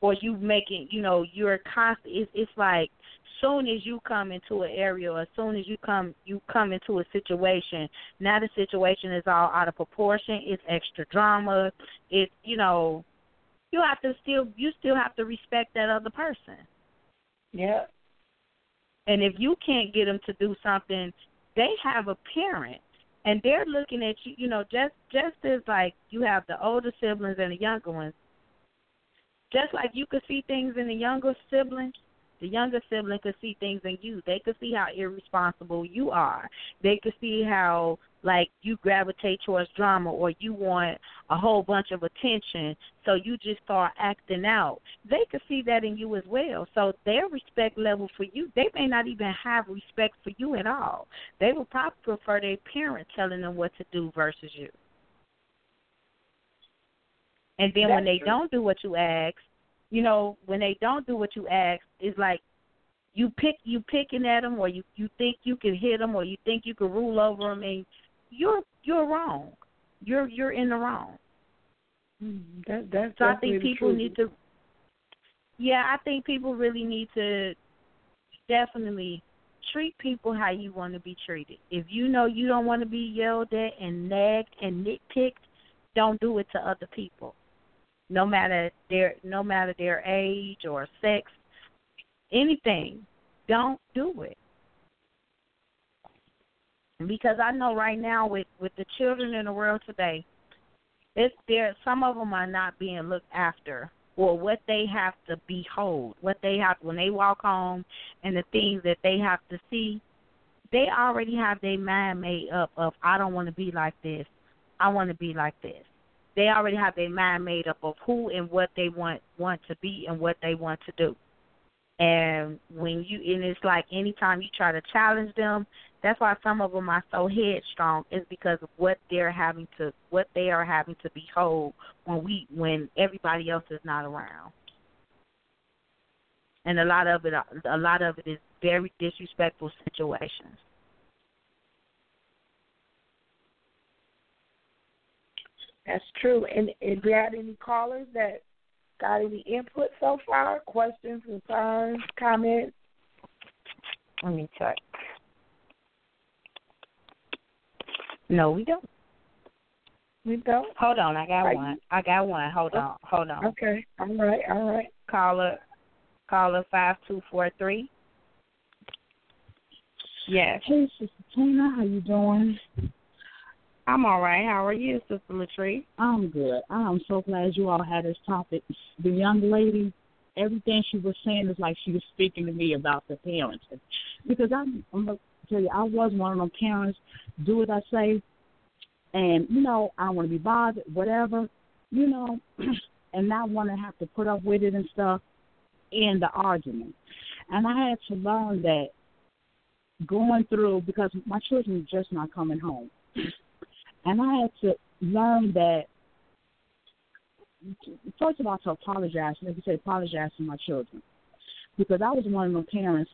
Or you making you know, you're constant it's it's like soon as you come into an area or as soon as you come you come into a situation, now the situation is all out of proportion, it's extra drama, it's you know, you have to still you still have to respect that other person. Yeah. And if you can't get them to do something, they have a parent and they're looking at you, you know, just just as like you have the older siblings and the younger ones. Just like you could see things in the younger sibling, the younger sibling could see things in you. They could see how irresponsible you are. They could see how like you gravitate towards drama or you want a whole bunch of attention so you just start acting out. They could see that in you as well. So their respect level for you, they may not even have respect for you at all. They would probably prefer their parent telling them what to do versus you. And then when they true. don't do what you ask, you know, when they don't do what you ask, it's like you pick you picking at them, or you you think you can hit them, or you think you can rule over them, and you're you're wrong. You're you're in the wrong. Mm, that that's So I think people need to. Yeah, I think people really need to definitely treat people how you want to be treated. If you know you don't want to be yelled at and nagged and nitpicked, don't do it to other people. No matter their no matter their age or sex, anything, don't do it. Because I know right now with with the children in the world today, it's there some of them are not being looked after or what they have to behold, what they have when they walk home and the things that they have to see, they already have their mind made up of I don't want to be like this. I want to be like this. They already have their mind made up of who and what they want want to be and what they want to do. And when you and it's like anytime you try to challenge them, that's why some of them are so headstrong is because of what they're having to what they are having to behold when we when everybody else is not around. And a lot of it a lot of it is very disrespectful situations. That's true. And if we had any callers that got any input so far, questions, concerns, comments? Let me check. No, we don't. We don't. Hold on, I got Are one. you- I got one. Hold oh, on, hold on. Okay. All right. All right. Caller, caller five two four three. Yes. Hey, Sister Tina, how you doing? I'm all right. How are you, Sister Latree? I'm good. I'm so glad you all had this topic. The young lady, everything she was saying is like she was speaking to me about the parents. Because I'm, I'm gonna tell you, I was one of them parents. Do what I say, and you know, I don't want to be bothered, whatever, you know, and not want to have to put up with it and stuff in the argument. And I had to learn that going through because my children are just not coming home. And I had to learn that first of all to apologize, like you say, apologize to my children. Because I was one of them parents,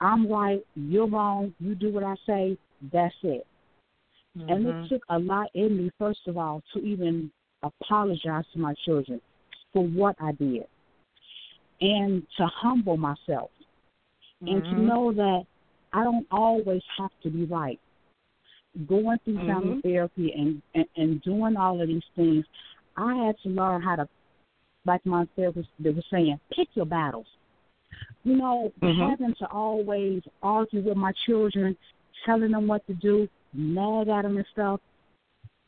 I'm right, you're wrong, you do what I say, that's it. And Mhm. it took a lot in me, first of all, to even apologize to my children for what I did. And to humble myself. And to Mhm. know that I don't always have to be right. Going through family Mhm. therapy and, and, and doing all of these things, I had to learn how to, like my therapist they was saying, pick your battles. You know, Mhm. having to always argue with my children, telling them what to do, nag at them and stuff,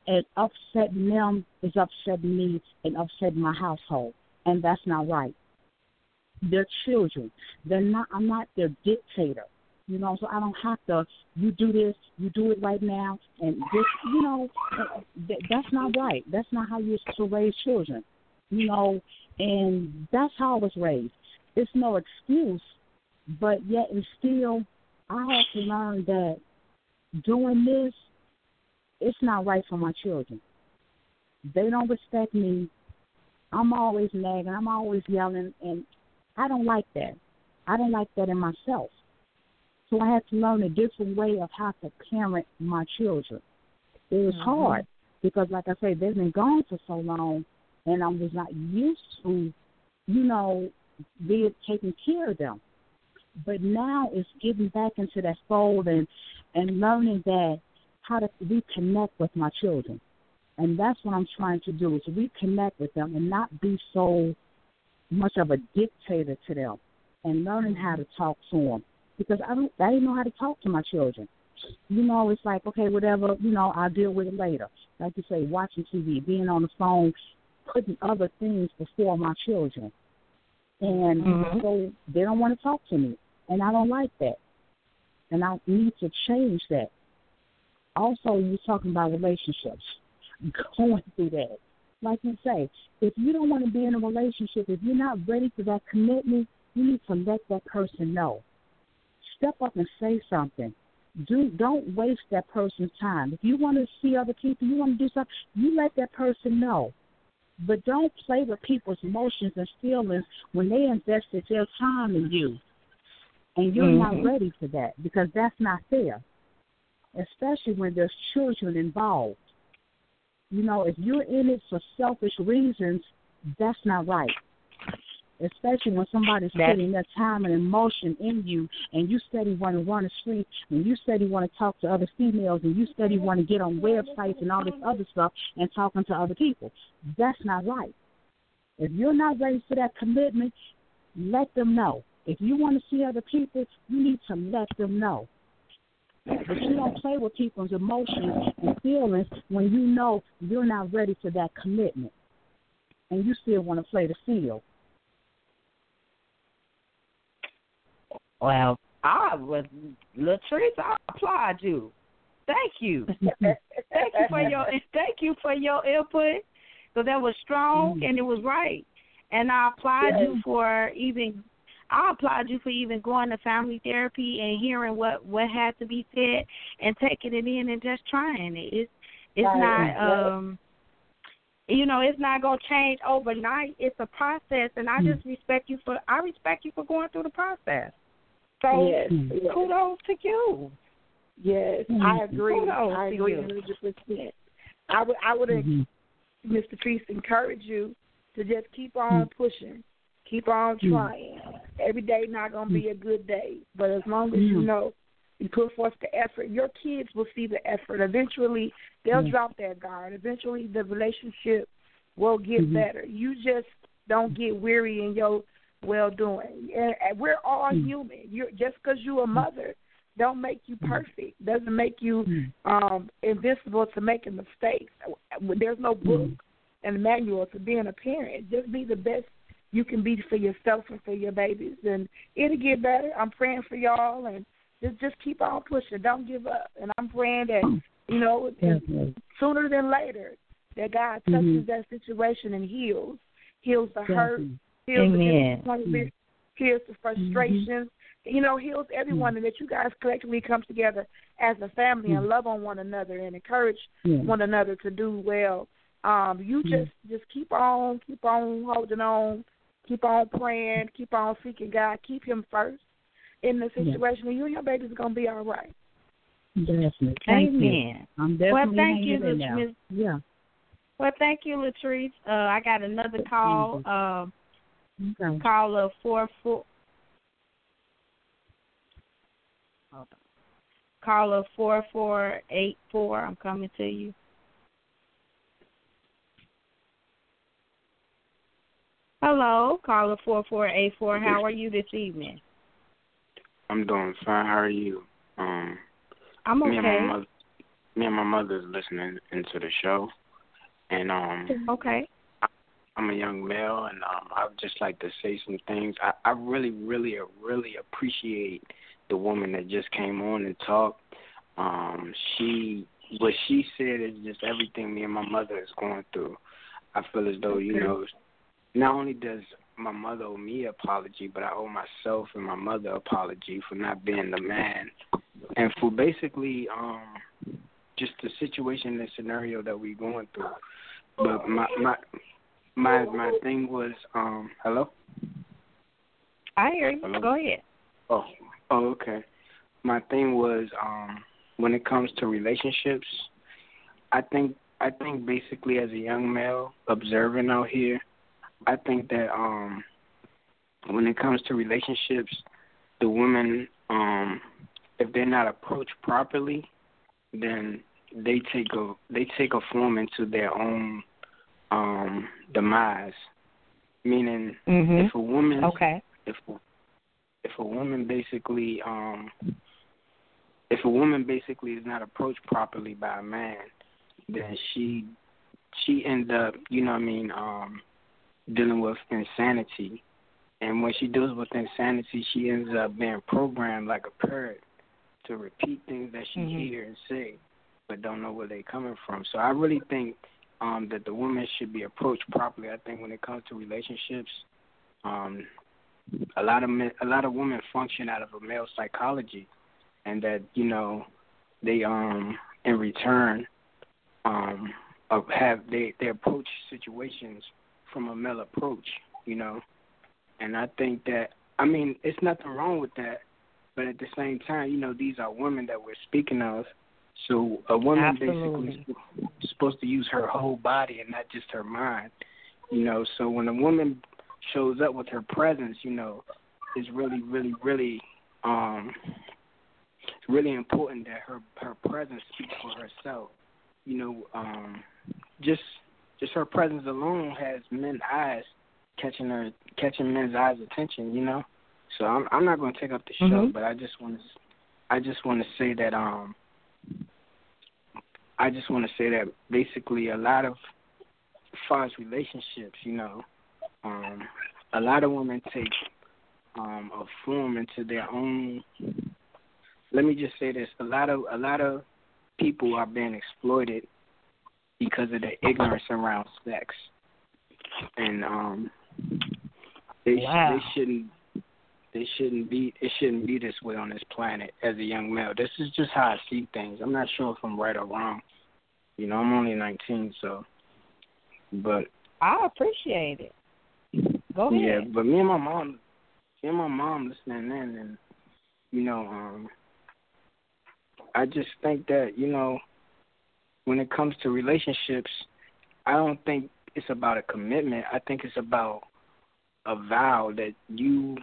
and upsetting them is upsetting me and upsetting my household, and that's not right. They're children. They're not. I'm not their dictator. You know, so I don't have to. You do this. You do it right now, and this. You know, that, that's not right. That's not how you're supposed to raise children. You know, and that's how I was raised. It's no excuse, but yet and still, I have to learn that doing this, it's not right for my children. They don't respect me. I'm always nagging. I'm always yelling, and I don't like that. I don't like that in myself. So I had to learn a different way of how to parent my children. It was Mhm. hard because, like I say, they've been gone for so long, and I was not used to, you know, being taking care of them. But now it's getting back into that fold and and learning that how to reconnect with my children. And that's what I'm trying to do is reconnect with them and not be so much of a dictator to them and learning how to talk to them because I don't I didn't know how to talk to my children. You know, it's like okay, whatever. You know, I'll deal with it later. Like you say, watching TV, being on the phone, putting other things before my children, and Mhm. so they don't want to talk to me, and I don't like that, and I need to change that. Also, you're talking about relationships, going through that. Like you say, if you don't want to be in a relationship, if you're not ready for that commitment, you need to let that person know. Step up and say something. Do don't waste that person's time. If you want to see other people, you want to do something, you let that person know. But don't play with people's emotions and feelings when they invested their time in you, and you're not Mhm. ready for that because that's not fair. Especially when there's children involved. You know, if you're in it for selfish reasons, that's not right especially when somebody's That- putting their time and emotion in you and you steady want to run the street and you steady want to talk to other females and you steady want to get on websites and all this other stuff and talking to other people. That's not right. If you're not ready for that commitment, let them know. If you want to see other people, you need to let them know. But you don't play with people's emotions and feelings when you know you're not ready for that commitment. And you still want to play the field. Well, I was Latrice. I applaud you. Thank you. thank you for your thank you for your input. So that was strong Mm-hmm. and it was right. And I applaud Yes. you for even I applaud you for even going to family therapy and hearing what what had to be said and taking it in and just trying it. It's it's Right, not um you know, it's not gonna change overnight. It's a process and I just respect you for I respect you for going through the process. So Yes, kudos to you. Yes, Mm-hmm. I agree. Kudos I agree hundred percent. I would I would Mhm. Mr. Priest encourage you to just keep on pushing. Keep on Mm. trying. Every day not gonna be a good day. But as long as you Mm. know you put forth the effort, your kids will see the effort. Eventually they'll drop their guard. Eventually the relationship will get better. You just don't get weary in your well doing. And, we're all Mm. human. You're just because you're a mother don't make you perfect. Doesn't make you um invincible to making mistakes. There's no book and manual to being a parent. Just be the best you can be for yourself and for your babies, and it'll get better. I'm praying for y'all, and just just keep on pushing. Don't give up. And I'm praying that you know Definitely. sooner than later that God touches Mhm. that situation and heals, heals the hurt, Definitely. Heals Amen. the disappointment, heals the frustrations. You know, heals everyone, and that you guys collectively come together as a family and love on one another and encourage Yeah. one another to do well. Um, you just just keep on, keep on holding on, keep on praying, keep on seeking God, keep Him first in the Yeah. situation, and you and your baby's gonna be all right. Definitely. Thank you. Amen. I'm Well, thank you, hanging in there. Miss- Yeah. Well, thank you, Latrice. Uh, I got another call. Um, Okay. caller four four. Hold on. Caller four four eight four. I'm coming to you. Hello, caller four four eight four. How are you this evening? I'm doing fine. How are you? Um, I'm okay. me and my mother, me and my mother's listening into the show, and um, Okay. I'm a young male, and um, I would just like to say some things. I, I really, really, really appreciate the woman that just came on and talked. Um, she, what she said is just everything me and my mother is going through. I feel as though you know, not only does my mother owe me apology, but I owe myself and my mother apology for not being the man, and for basically um, just the situation and scenario that we're going through. But my my my my thing was um hello I hear you. Hello? Go ahead. oh oh okay my thing was um when it comes to relationships i think i think basically as a young male observing out here i think that um when it comes to relationships the women um if they're not approached properly then they take a they take a form into their own um demise meaning Mhm. if a woman Okay. if if a woman basically um if a woman basically is not approached properly by a man then she she end up you know what I mean um dealing with insanity and when she deals with insanity she ends up being programmed like a parrot to repeat things that she Mhm. hear and say but don't know where they're coming from so I really think um that the woman should be approached properly I think when it comes to relationships um a lot of men, a lot of women function out of a male psychology, and that you know they um in return um have they they approach situations from a male approach, you know, and I think that I mean it's nothing wrong with that, but at the same time, you know, these are women that we're speaking of. So a woman Absolutely. basically is supposed to use her whole body and not just her mind. You know, so when a woman shows up with her presence, you know, it's really, really, really um it's really important that her her presence speaks for herself. You know, um just just her presence alone has men's eyes catching her catching men's eyes attention, you know. So I'm I'm not going to take up the show, Mhm. but I just want to I just want to say that um I just want to say that basically a lot of as far as relationships, you know, um a lot of women take um a form into their own let me just say this a lot of a lot of people are being exploited because of their ignorance around sex and um they Wow. they shouldn't they shouldn't be it shouldn't be this way on this planet as a young male this is just how i see things i'm not sure if i'm right or wrong you know i'm only nineteen so but I appreciate it. Go ahead. yeah, but me and my mom, me and my mom listening in, and you know, um, I just think that you know, when it comes to relationships, I don't think it's about a commitment. I think it's about a vow that you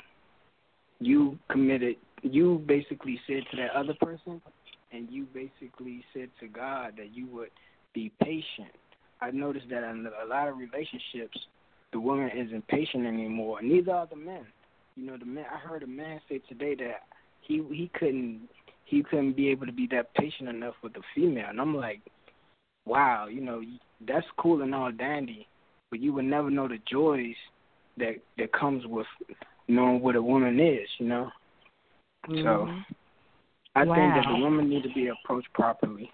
you committed. You basically said to that other person, and you basically said to God that you would be patient. I noticed that in a lot of relationships, the woman isn't patient anymore. Neither are the men. You know, the man. I heard a man say today that he he couldn't he couldn't be able to be that patient enough with the female, and I'm like, wow, you know, that's cool and all dandy, but you would never know the joys that that comes with knowing what a woman is. You know, so Mhm. I think that the Wow. woman need to be approached properly.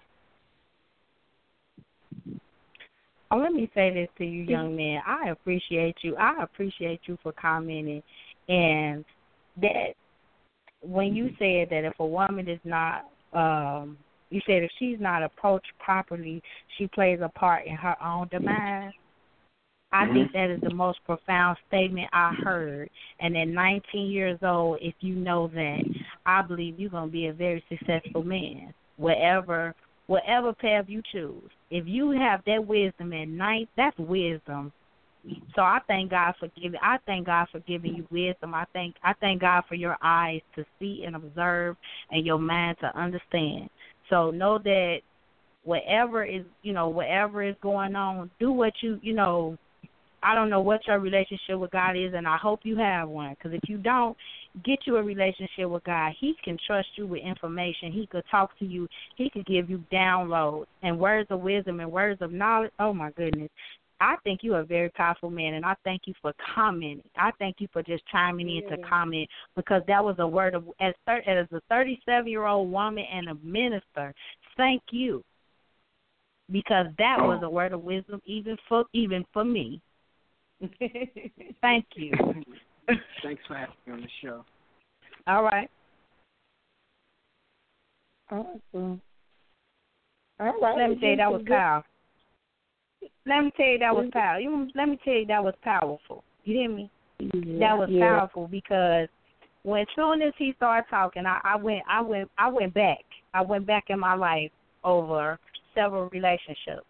Oh, let me say this to you, young man. I appreciate you. I appreciate you for commenting, and that when you said that if a woman is not, um, you said if she's not approached properly, she plays a part in her own demise. I mm-hmm. think that is the most profound statement I heard. And at 19 years old, if you know that, I believe you're gonna be a very successful man, whatever whatever path you choose. If you have that wisdom at night, that's wisdom. So I thank God for giving. I thank God for giving you wisdom. I thank I thank God for your eyes to see and observe, and your mind to understand. So know that whatever is you know whatever is going on, do what you you know. I don't know what your relationship with God is, and I hope you have one. Because if you don't, get you a relationship with God. He can trust you with information. He could talk to you. He could give you downloads and words of wisdom and words of knowledge. Oh my goodness. I think you are a very powerful man, and I thank you for commenting. I thank you for just chiming in to comment because that was a word of as thir- as a 37 year old woman and a minister. Thank you because that was oh. a word of wisdom even for even for me. thank you. Thanks for having me on the show. All right. Awesome. All right. Let me tell you that was Good. powerful. Let me tell you that was powerful. You, let me tell you that was powerful. You hear me? that was yeah. powerful because when soon as he started talking, I, I went, I went, I went back. I went back in my life over several relationships,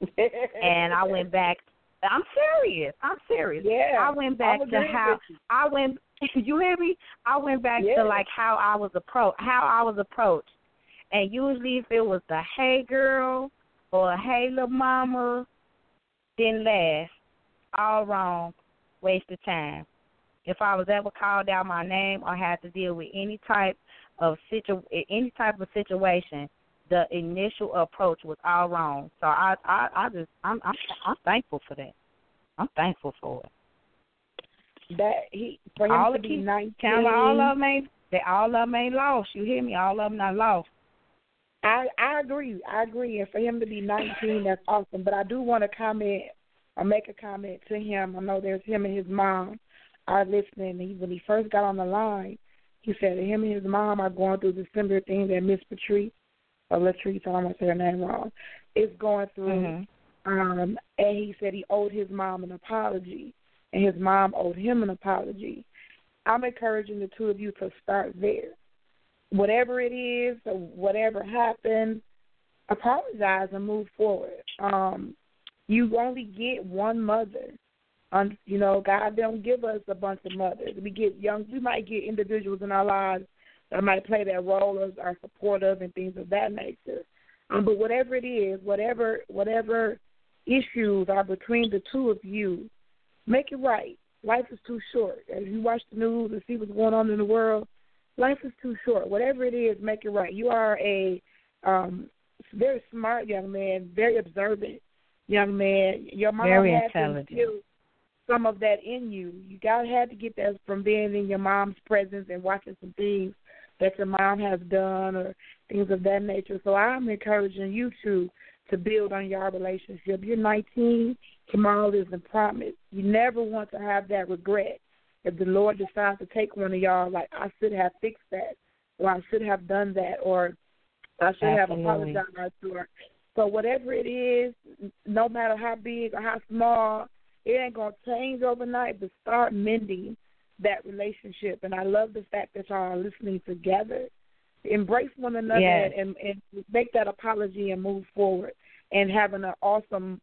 and I went back. I'm serious. I'm serious. Yeah, I went back to how. I went. You hear me? I went back Yeah. to like how I was approached. How I was approached, and usually if it was the hey girl or hey little mama, didn't last. All wrong. Waste of time. If I was ever called out my name or had to deal with any type of situ any type of situation, the initial approach was all wrong. So I I, I just I'm, I'm I'm thankful for that. I'm thankful for it. That he for him all to be nineteen. tell all of them ain't they all of them ain't lost. You hear me? All of them not lost. I I agree. I agree. And for him to be 19, that's awesome. But I do want to comment or make a comment to him. I know there's him and his mom are listening. He, when he first got on the line, he said that him and his mom are going through the similar thing that Miss Patrice or Latrice, I don't want to say her name wrong, is going through. Mhm. Um, and he said he owed his mom an apology, and his mom owed him an apology. I'm encouraging the two of you to start there. Whatever it is, or whatever happened, apologize and move forward. Um, you only get one mother. Um, you know, God don't give us a bunch of mothers. We get young. We might get individuals in our lives that might play that role as are supportive and things of that nature. Um, but whatever it is, whatever whatever issues are between the two of you, make it right. Life is too short. As you watch the news and see what's going on in the world, life is too short. Whatever it is, make it right. You are a um, very smart young man, very observant young man. Your mom Very had intelligent. skills. some of that in you. You gotta have to get that from being in your mom's presence and watching some things that your mom has done or things of that nature. So I'm encouraging you to to build on your relationship. You're 19. Tomorrow isn't promised. You never want to have that regret. If the Lord decides to take one of y'all, like I should have fixed that, or I should have done that, or I should Absolutely. have apologized to her. So whatever it is, no matter how big or how small, it ain't gonna change overnight. But start mending that relationship. And I love the fact that y'all are listening together. Embrace one another Yes. and, and make that apology and move forward. And having an awesome,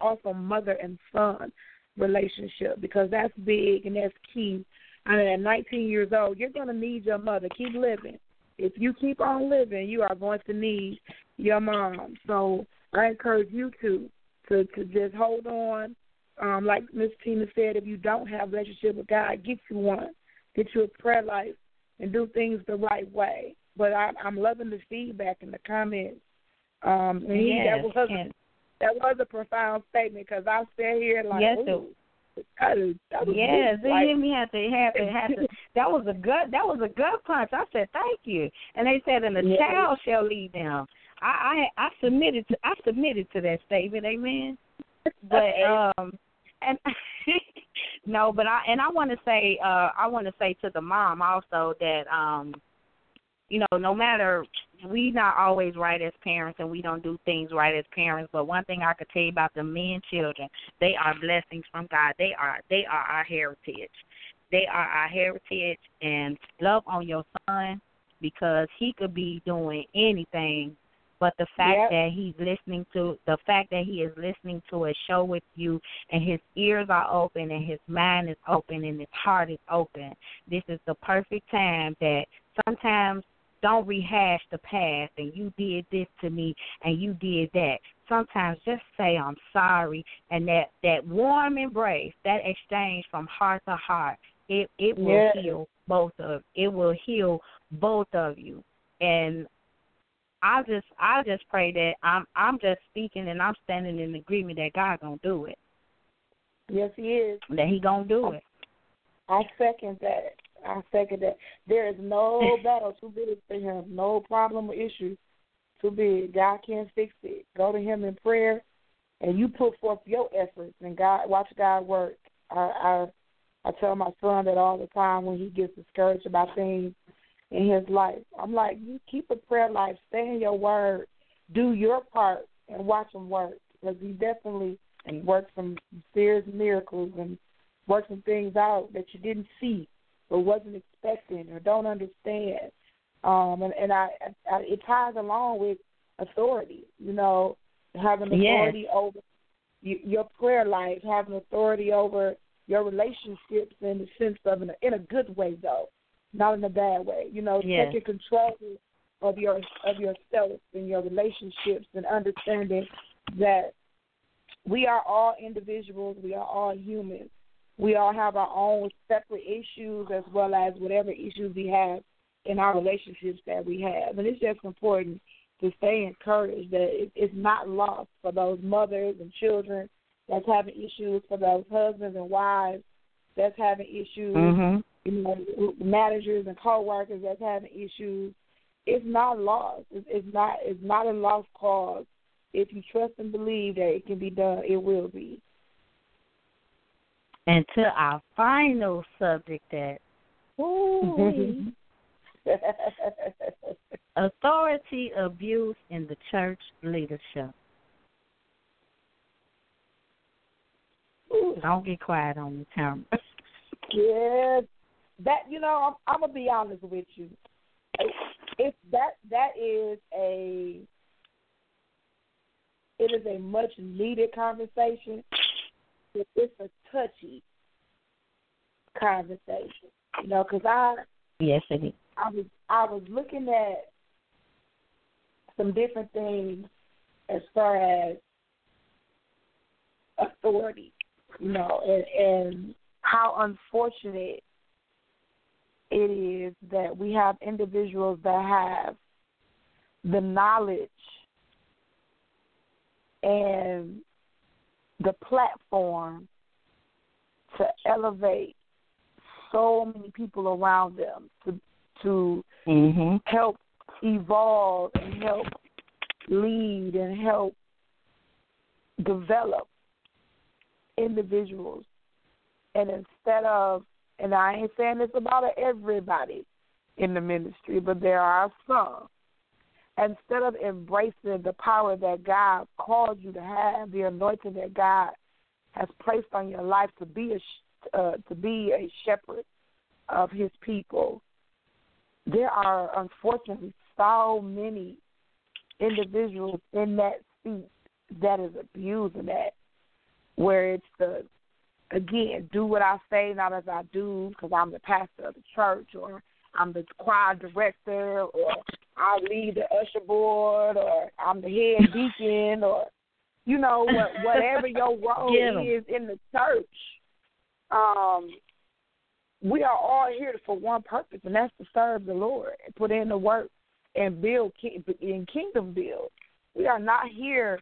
awesome mother and son relationship because that's big and that's key. I mean, at 19 years old, you're going to need your mother. Keep living. If you keep on living, you are going to need your mom. So I encourage you to to to just hold on. Um, like Miss Tina said, if you don't have a relationship with God, get you one. Get you a prayer life and do things the right way. But I, I'm loving the feedback in the comments. Um, and Yes, that was and- that was a profound statement because I sat here like, Yes, ooh, that is, that was Yes, deep. they like, hear me have to have to have to. That was a gut. That was a gut punch. I said thank you, and they said, "And the Yeah. child shall lead them." I, I I submitted to I submitted to that statement. Amen. But um, and no, but I and I want to say uh I want to say to the mom also that um, you know, no matter we not always right as parents and we don't do things right as parents, but one thing I could tell you about the men children, they are blessings from God. They are they are our heritage. They are our heritage and love on your son because he could be doing anything but the fact Yep. that he's listening to the fact that he is listening to a show with you and his ears are open and his mind is open and his heart is open. This is the perfect time that sometimes don't rehash the past and you did this to me and you did that. Sometimes just say I'm sorry and that that warm embrace, that exchange from heart to heart, it it will Yes. heal both of it will heal both of you. And I just I just pray that I'm I'm just speaking and I'm standing in agreement that God gonna do it. yes, he is. That he gonna do it. I second that. I second that. There is no battle too big for him, no problem or issue too big. God can fix it. Go to him in prayer, and you put forth your efforts, and God watch God work. I I, I tell my son that all the time when he gets discouraged about things in his life. I'm like, you keep a prayer life, stay in your word, do your part, and watch him work because he definitely worked some serious miracles and worked some things out that you didn't see or wasn't expecting or don't understand. Um, and, and I, I, it ties along with authority. You know, having Yes. authority over y- your prayer life, having authority over your relationships in the sense of in a, in a good way though, not in a bad way. You know, Yes. taking control of your of yourself and your relationships and understanding that we are all individuals, we are all humans. We all have our own separate issues as well as whatever issues we have in our relationships that we have. And it's just important to stay encouraged that it, it's not lost for those mothers and children that's having issues, for those husbands and wives that's having issues, Mhm. you know, managers and coworkers that's having issues. It's not lost. It's, it's not. It's not a lost cause. If you trust and believe that it can be done, it will be. And to our final subject that ooh, authority abuse in the church leadership. Don't get quiet on the camera. Yeah, that you know, I'm, I'm gonna be honest with you. If that that is a, it is a much needed conversation. It's a touchy conversation, you know, because I Yes, it is. I was I was looking at some different things as far as authority, you know, and, and how unfortunate it is that we have individuals that have the knowledge and the platform to elevate so many people around them to to Mhm. help evolve and help lead and help develop individuals. And instead of, and I ain't saying this about everybody in the ministry, but there are some. Instead of embracing the power that God called you to have, the anointing that God has placed on your life to be a uh, to be a shepherd of His people, there are unfortunately so many individuals in that seat that is abusing that, where it's the again do what I say, not as I do, because I'm the pastor of the church, or I'm the choir director, or I lead the usher board, or I'm the head deacon, or you know what, whatever your role is in the church. Um, we are all here for one purpose, and that's to serve the Lord and put in the work and build in kingdom build. We are not here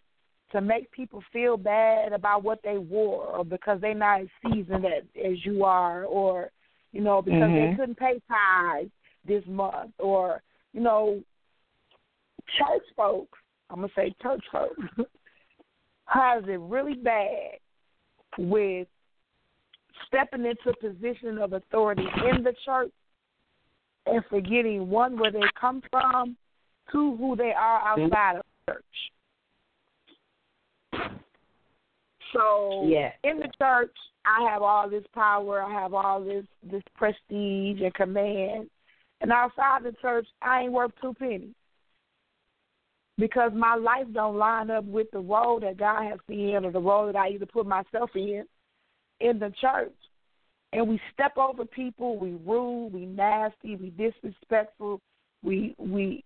to make people feel bad about what they wore or because they're not as seasoned as, as you are or you know because Mhm. they couldn't pay tithes this month or you know church folks i'm going to say church folks has it really bad with stepping into a position of authority in the church and forgetting one where they come from two who they are outside of church so in the church, I have all this power, I have all this this prestige and command, and outside the church, I ain't worth two pennies because my life don't line up with the role that God has me in, or the role that I either put myself in in the church. And we step over people, we rude, we nasty, we disrespectful, we we,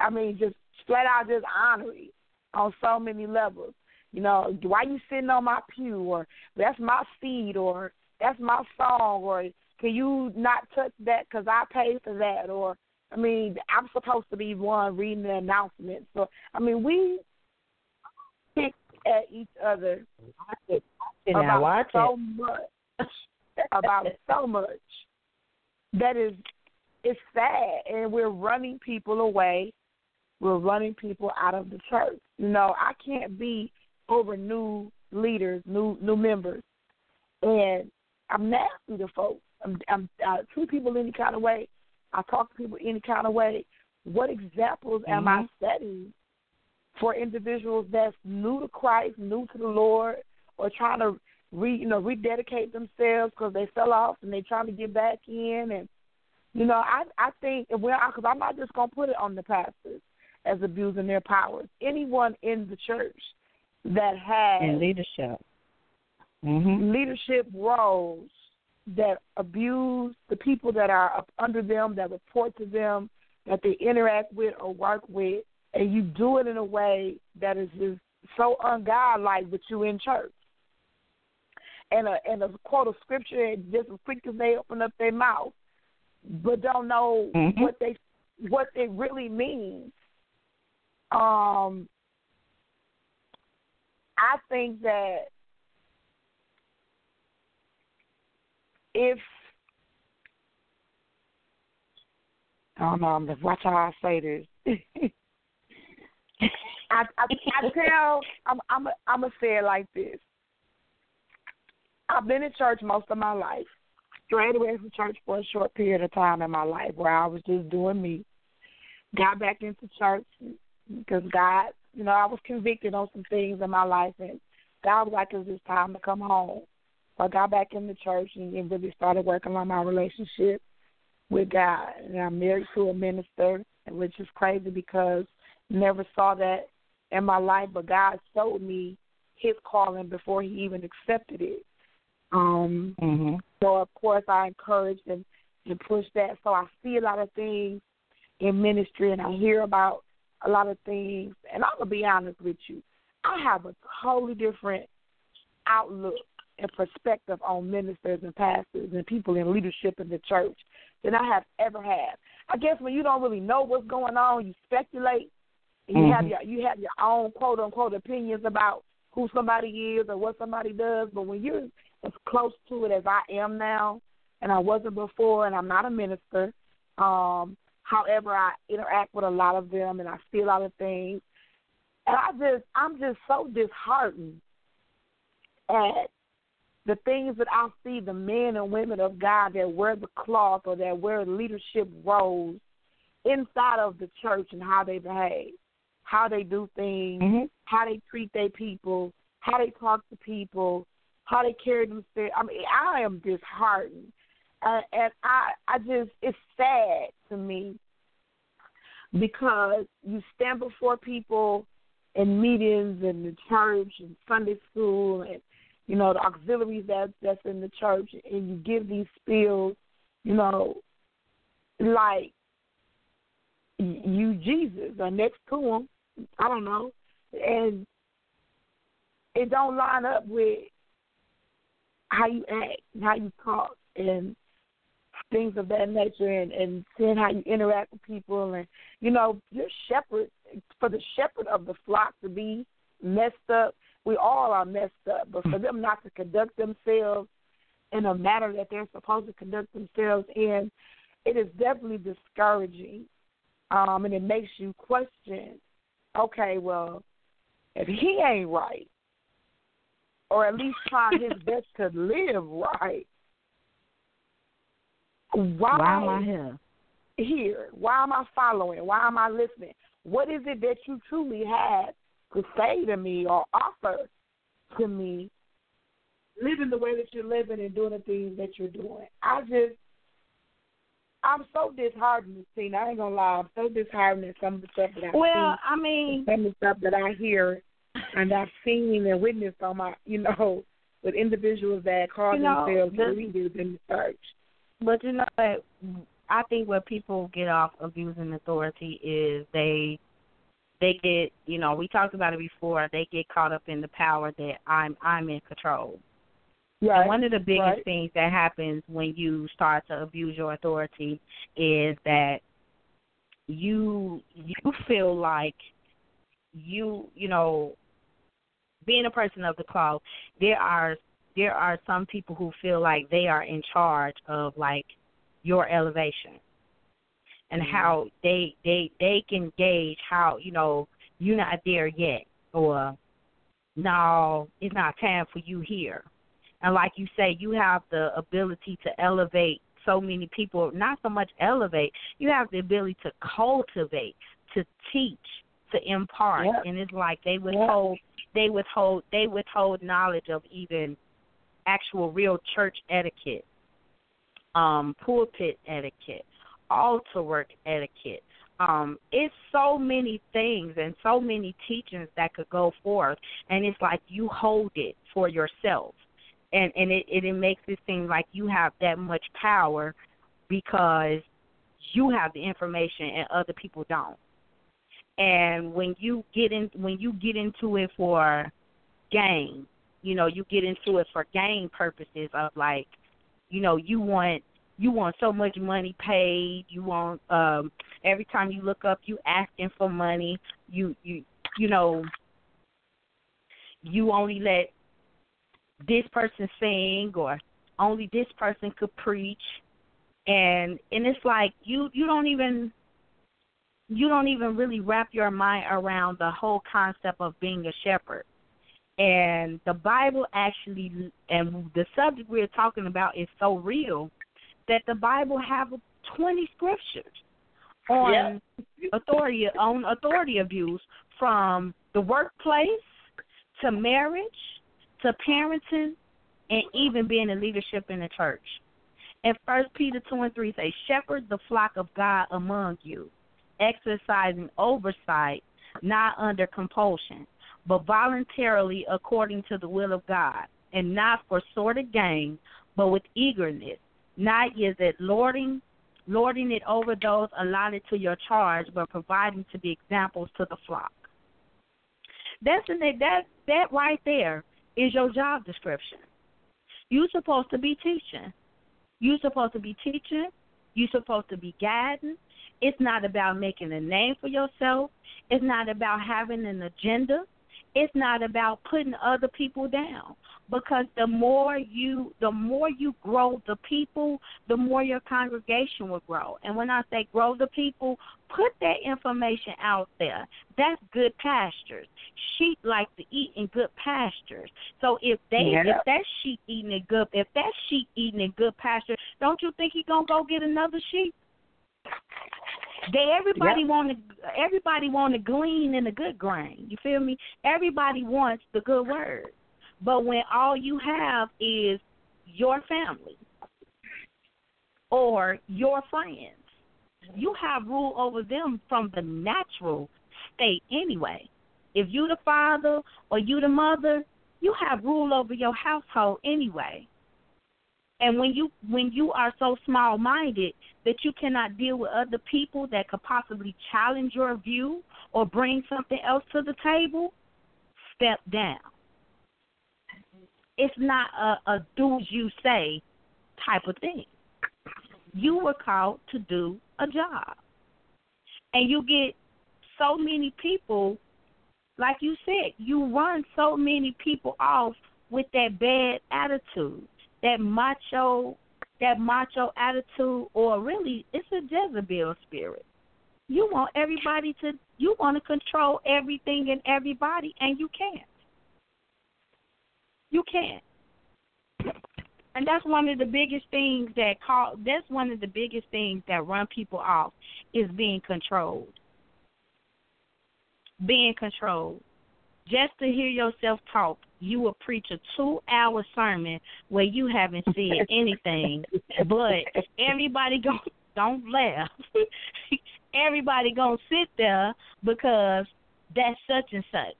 I mean, just flat out just honorary on so many levels. You know, why you sitting on my pew, or that's my seat, or that's my song, or can you not touch that because I paid for that, or I mean, I'm supposed to be one reading the announcement. So I mean, we pick at each other it now, about watch so it. much, about so much that is it's sad, and we're running people away. We're running people out of the church. You know, I can't be over new leaders, new new members, and I'm nasty to folks. I'm, I'm I treat people any kind of way. I talk to people any kind of way. What examples am I mm-hmm. setting for individuals that's new to Christ, new to the Lord, or trying to re you know rededicate themselves because they fell off and they're trying to get back in and you know I I think well because I'm not just gonna put it on the pastors as abusing their powers. Anyone in the church that has in leadership. Mhm. leadership roles that abuse the people that are up under them, that report to them, that they interact with or work with, and you do it in a way that is just so ungodlike with you in church. And a and a quote of scripture and just as quick as they open up their mouth, but don't know Mhm. what they what it really means. Um, I think that if I don't know, I'm just watch how I say this. I, I I tell I'm I'm I'm gonna say it like this. I've been in church most of my life. Strayed away from church for a short period of time in my life where I was just doing me. Got back into church because God, you know, I was convicted on some things in my life, and God was like, "It's just time to come home." So I got back in the church and then really started working on my relationship with God. And I'm married to a minister, which is crazy because never saw that in my life, but God showed me His calling before He even accepted it. Um, Mhm. so of course I encouraged and, and pushed that. So I see a lot of things in ministry and I hear about a lot of things and I'm gonna be honest with you. I have a totally different outlook and perspective on ministers and pastors and people in leadership in the church than I have ever had. I guess when you don't really know what's going on, you speculate and you have Mhm. your you have your own quote unquote opinions about who somebody is or what somebody does. But when you're as close to it as I am now, and I wasn't before. And I'm not a minister. Um, however, I interact with a lot of them, and I see a lot of things. And I just, I'm just so disheartened at the things that I see the men and women of God that wear the cloth or that wear leadership roles inside of the church and how they behave, how they do things, Mm-hmm. how they treat their people, how they talk to people, how they carry themselves. I mean, I am disheartened, uh, and I, I just, it's sad to me. Because you stand before people in meetings and the church and Sunday school and you know the auxiliaries that that's in the church and you give these spills, you know, like you Jesus or next to him, I don't know, and it don't line up with how you act, and how you talk, and things of that nature, and and seeing how you interact with people, and you know, your shepherd for the shepherd of the flock to be messed up. We all are messed up, but for them not to conduct themselves in a manner that they're supposed to conduct themselves in, it is definitely discouraging, um, and it makes you question. Okay, well, if he ain't right, or at least trying his best to live right, why, Why am I here? Here, why am I following? Why am I listening? What is it that you truly have to say to me or offer to me? Living the way that you're living and doing the things that you're doing. I just, I'm so disheartened, Tina. I ain't gonna lie. I'm so disheartened at some of the stuff that I Well, see. I mean, some of the stuff that I hear and I've seen and witnessed on my, you know, with individuals that call You know, themselves the- leaders in the church. But you know what? I think where people get off abusing authority is they they get you know we talked about it before they get caught up in the power that I'm I'm in control. Right. And one of the biggest right. things that happens when you start to abuse your authority is that you you feel like you you know being a person of the cloth there are there are some people who feel like they are in charge of like your elevation and mm-hmm. how they they they can gauge how you know you're not there yet or no it's not time for you here. And like you say you have the ability to elevate so many people not so much elevate you have the ability to cultivate to teach to impart. Yeah. and it's like they withhold they withhold they withhold knowledge of even actual real church etiquette um pulpit etiquette altar work etiquette. Um it's so many things and so many teachings that could go forth and it's like you hold it for yourself. And and it it, it makes it seem like you have that much power because you have the information and other people don't. And when you get in when you get into it for gain you know you get into it for gain purposes of like you know you want you want so much money paid you want um every time you look up you asking for money you you you know you only let this person sing or only this person could preach. And and it's like you you don't even you don't even really wrap your mind around the whole concept of being a shepherd and the bible actually and the subject we're talking about is so real that the bible have 20 scriptures on authority on authority abuse from the workplace to marriage to parenting and even being in leadership in the church. And first peter two and three say shepherd the flock of god among you exercising oversight not under compulsion but voluntarily according to the will of God, and not for sordid gain, but with eagerness, not is it lording lording it over those allotted to your charge, but providing to be examples to the flock. That's that that right there is your job description. You're supposed to be teaching. You're supposed to be teaching. You're supposed to be guiding. It's not about making a name for yourself. It's not about having an agenda. It's not about putting other people down. because the more you the more you grow the people, the more your congregation will grow. And when I say grow the people, put that information out there. That's good pastures. Sheep like to eat in good pastures. So if they Yeah. if that sheep eating in good if that sheep eating in good pasture, don't you think he gonna go get another sheep? They everybody Yep. want to everybody want to glean in the good grain. You feel me? Everybody wants the good word, but when all you have is your family or your friends, you have rule over them from the natural state anyway. If you the father or you the mother, you have rule over your household anyway. And when you when you are so small minded that you cannot deal with other people that could possibly challenge your view or bring something else to the table, step down. It's not a, a do as you say type of thing. You were called to do a job. And you get so many people like you said, you run so many people off with that bad attitude that macho that macho attitude or really it's a Jezebel spirit. You want everybody to you want to control everything and everybody and you can't. You can't. And that's one of the biggest things that call that's one of the biggest things that run people off is being controlled. Being controlled just to hear yourself talk, you will preach a two hour sermon where you haven't said anything, but everybody go don't laugh. everybody gonna sit there because that's such and such.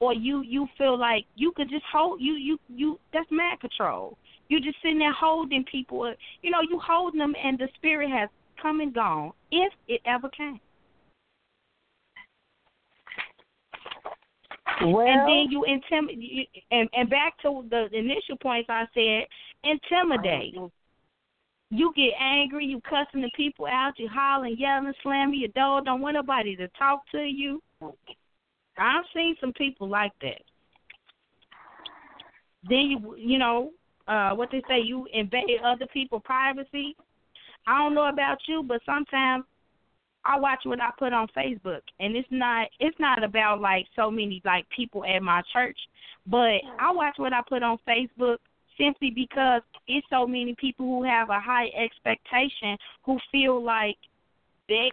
Or you you feel like you could just hold you you you that's mad control. You're just sitting there holding people. You know you holding them, and the spirit has come and gone if it ever came. Well, and then you intimidate. And and back to the initial points I said, intimidate. You get angry, you cussing the people out, you hollering, yelling, slamming your door, don't want nobody to talk to you. I've seen some people like that. Then you you know, uh what they say, you invade other people's privacy. I don't know about you, but sometimes I watch what I put on Facebook, and it's not it's not about like so many like people at my church, but I watch what I put on Facebook simply because it's so many people who have a high expectation who feel like they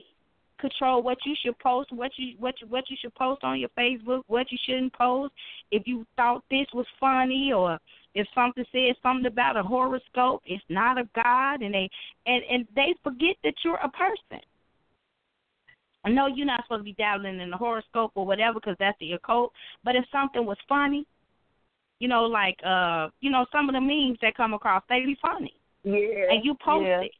control what you should post, what you what you, what you should post on your Facebook, what you shouldn't post. If you thought this was funny or if something says something about a horoscope, it's not of God, and they and and they forget that you're a person. I know you're not supposed to be dabbling in the horoscope or whatever because that's the occult. But if something was funny, you know, like uh, you know, some of the memes that come across, they be funny. Yeah. And you post yeah. it.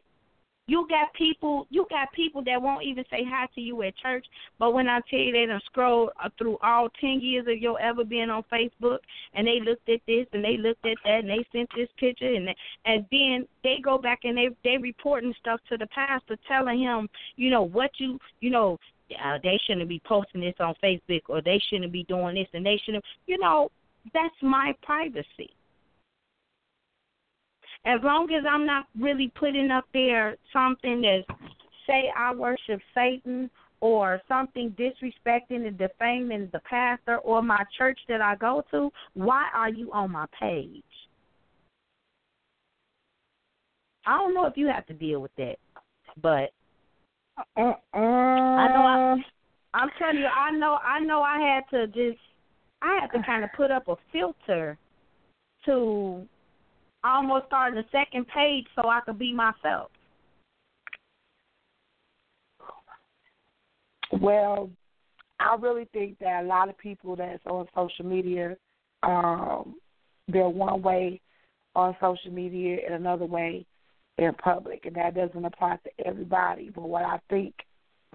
You got people. You got people that won't even say hi to you at church. But when I tell you they done scrolled uh, through all ten years of your ever being on Facebook, and they looked at this and they looked at that and they sent this picture and and then they go back and they they reporting stuff to the pastor, telling him, you know what you you know uh, they shouldn't be posting this on Facebook or they shouldn't be doing this and they shouldn't. You know that's my privacy as long as I'm not really putting up there something that say I worship Satan or something disrespecting and defaming the pastor or my church that I go to, why are you on my page? I don't know if you have to deal with that, but I know I, uh-uh. I'm telling you, I know I know I had to just I had to kind of put up a filter to almost started the second page so I could be myself. Well, I really think that a lot of people that's on social media, um, they're one way on social media and another way in public, and that doesn't apply to everybody. But what I think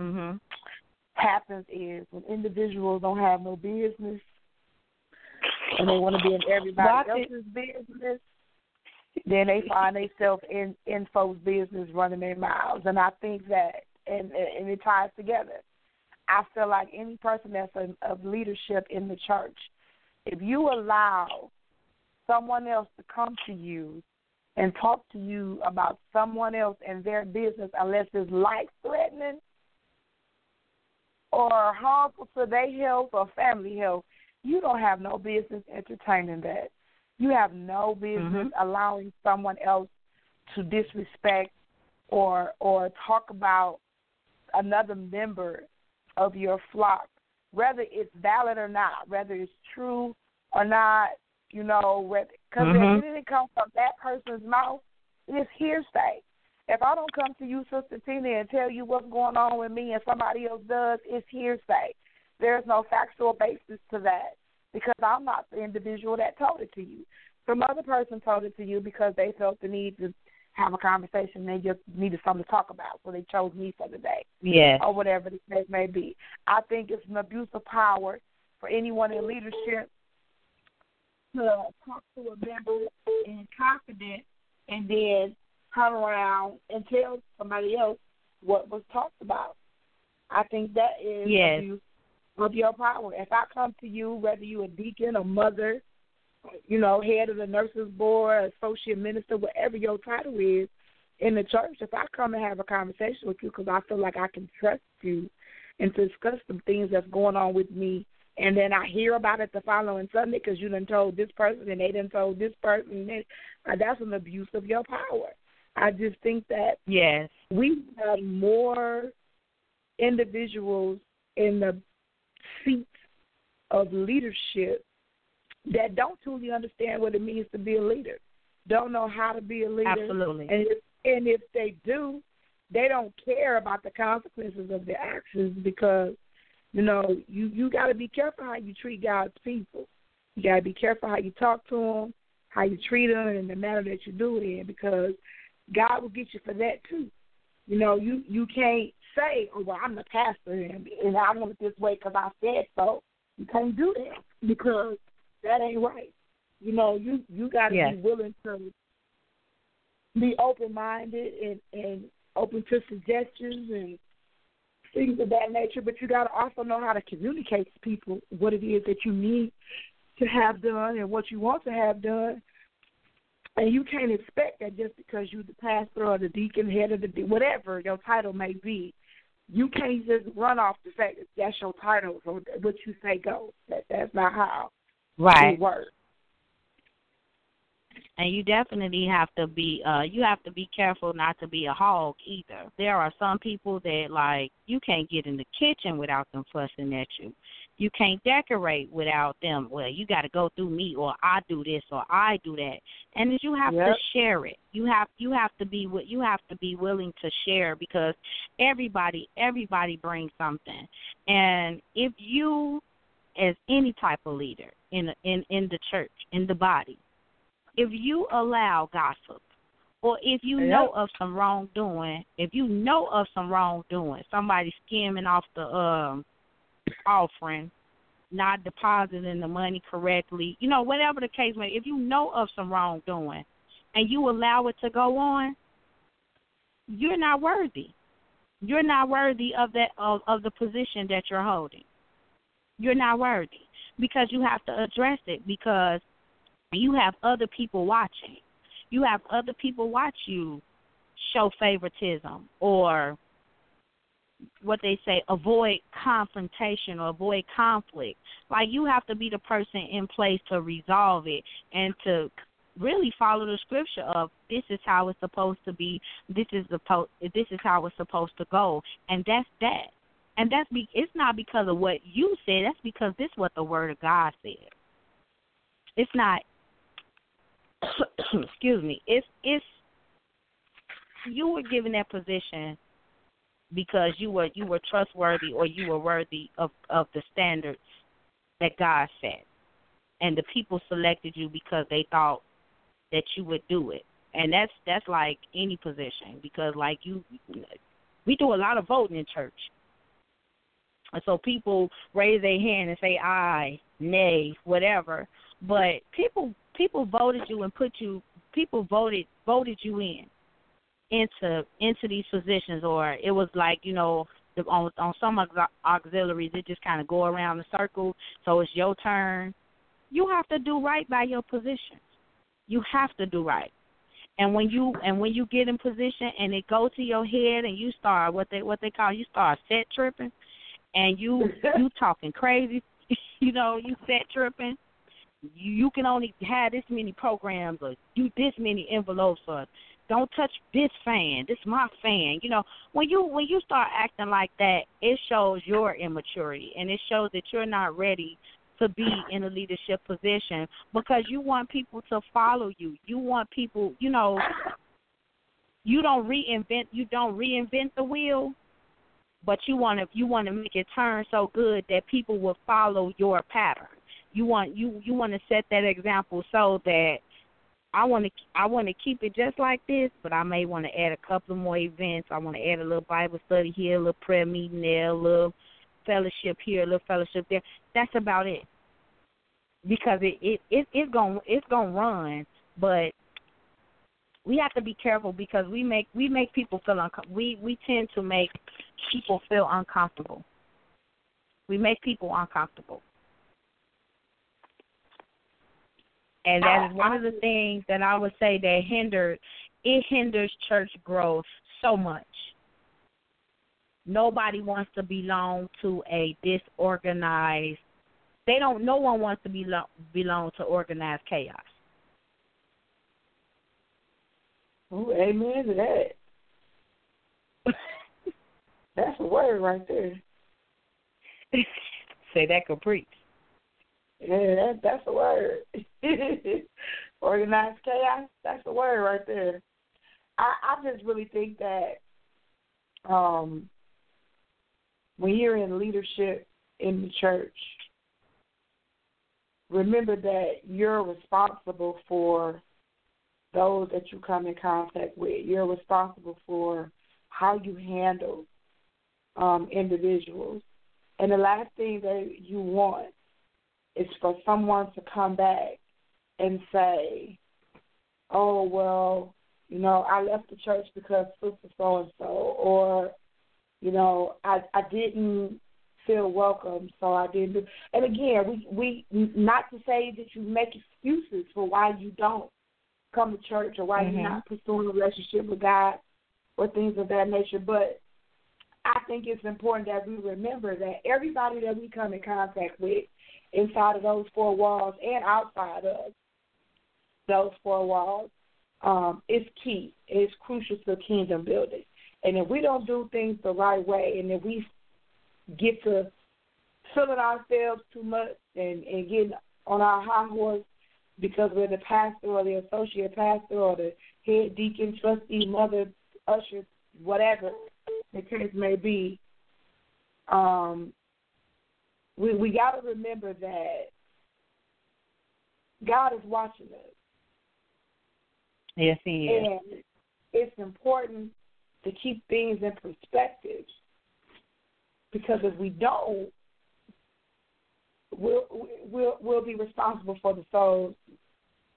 mm-hmm. happens is when individuals don't have no business and they want to be in everybody Watch else's business, then they find themselves in in folks' business running their mouths. And I think that and and it ties together. I feel like any person that's a, of leadership in the church, if you allow someone else to come to you and talk to you about someone else and their business unless it's life threatening or harmful to their health or family health, you don't have no business entertaining that. You have no business Mhm. allowing someone else to disrespect or or talk about another member of your flock, whether it's valid or not, whether it's true or not. You know, because Mhm. if it didn't come from that person's mouth, it's hearsay. If I don't come to you, Sister Tina, and tell you what's going on with me and somebody else does, it's hearsay. There's no factual basis to that because I'm not the individual that told it to you. Some other person told it to you because they felt the need to have a conversation. They just needed something to talk about, so they chose me for the day. Yes. Or whatever the case may be. I think it's an abuse of power for anyone in leadership to talk to a member in confidence and then turn around and tell somebody else what was talked about. I think that is Yes. abuse of your power. If I come to you, whether you're a deacon or mother, you know, head of the nurses board, associate minister, whatever your title is in the church, if I come and have a conversation with you because I feel like I can trust you and to discuss some things that's going on with me, and then I hear about it the following Sunday because you done told this person and they done told this person, and uh, that's an abuse of your power. I just think that Yes. we have more individuals in the seats of leadership that don't truly understand what it means to be a leader, don't know how to be a leader. Absolutely. And if, and if they do, they don't care about the consequences of their actions because, you know, you you got to be careful how you treat God's people. You got to be careful how you talk to them, how you treat them, and the manner that you do it in because God will get you for that too. You know, you you can't say, "Oh, well, I'm the pastor and, and I want it this way because I said so." You can't do that because that ain't right. You know, you you got to Yes. be willing to be open minded and and open to suggestions and things of that nature. But you got to also know how to communicate to people what it is that you need to have done and what you want to have done. And you can't expect that just because you're the pastor or the deacon, head of the de- whatever your title may be, you can't just run off the fact that that's your title or what you say goes. That that's not how Right. it works. and you definitely have to be uh you have to be careful not to be a hog either there are some people that like you can't get in the kitchen without them fussing at you you can't decorate without them. Well you got to go through me or i do this or i do that. And you have to share it. You have you have to be wi- you have to be willing to share because everybody everybody brings something. And if you as any type of leader in in in the church in the body if you allow gossip or if you Yep. know of some wrongdoing, if you know of some wrongdoing, somebody skimming off the um offering, not depositing the money correctly, you know, whatever the case may if you know of some wrongdoing and you allow it to go on, you're not worthy. You're not worthy of that of, of the position that you're holding. You're not worthy because you have to address it because you have other people watching. You have other people watch you show favoritism or what they say avoid confrontation or avoid conflict. Like you have to be the person in place to resolve it and to really follow the scripture of this is how it's supposed to be. This is the po- this is how it's supposed to go, and that's that. And that's be it's not because of what you said. That's because this is what the Word of God said. It's not. excuse me. It's it's you were given that position because you were you were trustworthy or you were worthy of of the standards that God set, and the people selected you because they thought that you would do it. And that's that's like any position because like you, we do a lot of voting in church. And so people raise their hand and say aye, nay, whatever. But people people voted you and put you people voted voted you in into into these positions or it was like, you know, the, on on some aux- auxiliaries it just kind of go around the circle so it's your turn. You have to do right by your position. You have to do right. And when you and when you get in position and it go to your head and you start what they what they call you start set tripping and you you talking crazy, you know, you set tripping. You, you can only have this many programs or do this many envelopes or don't touch this fan. This my fan. You know, when you when you start acting like that, it shows your immaturity and it shows that you're not ready to be in a leadership position because you want people to follow you. You want people, you know, you don't reinvent you don't reinvent the wheel, but you want to you want to make it turn so good that people will follow your pattern. You want you you want to set that example so that I want to I want to keep it just like this, but I may want to add a couple more events. I want to add a little Bible study here, a little prayer meeting there, a little fellowship here, a little fellowship there. That's about it. Because it it, it it's going it's going to run, but we have to be careful because we make we make people feel uncomfortable. We we tend to make people feel uncomfortable. We make people uncomfortable. And that is one of the things that I would say that hinders it hinders church growth so much. Nobody wants to belong to a disorganized. They don't. No one wants to belong belong to organized chaos. Ooh, amen to that. That's a word right there. Say that could preach. Yeah, that, that's a word. Organized chaos. That's a word right there. I I just really think that um when you're in leadership in the church, remember that you're responsible for those that you come in contact with. You're responsible for how you handle um, individuals. And the last thing that you want is for someone to come back and say, "Oh well, you know, I left the church because sister so and so," or, you know, I I didn't feel welcome, so I didn't do. And again, we we not to say that you make excuses for why you don't come to church or why mm-hmm. you're not pursuing a relationship with God or things of that nature, but I think it's important that we remember that everybody that we come in contact with inside of those four walls and outside of those four walls um, is key. It's crucial to kingdom building. And if we don't do things the right way and if we get to filling ourselves too much and, and getting on our high horse because we're the pastor or the associate pastor or the head deacon, trustee, mother, usher, whatever the case may be, um, we we got to remember that God is watching us. Yes, He is. And it's important to keep things in perspective because if we don't, we'll we'll we'll be responsible for the souls.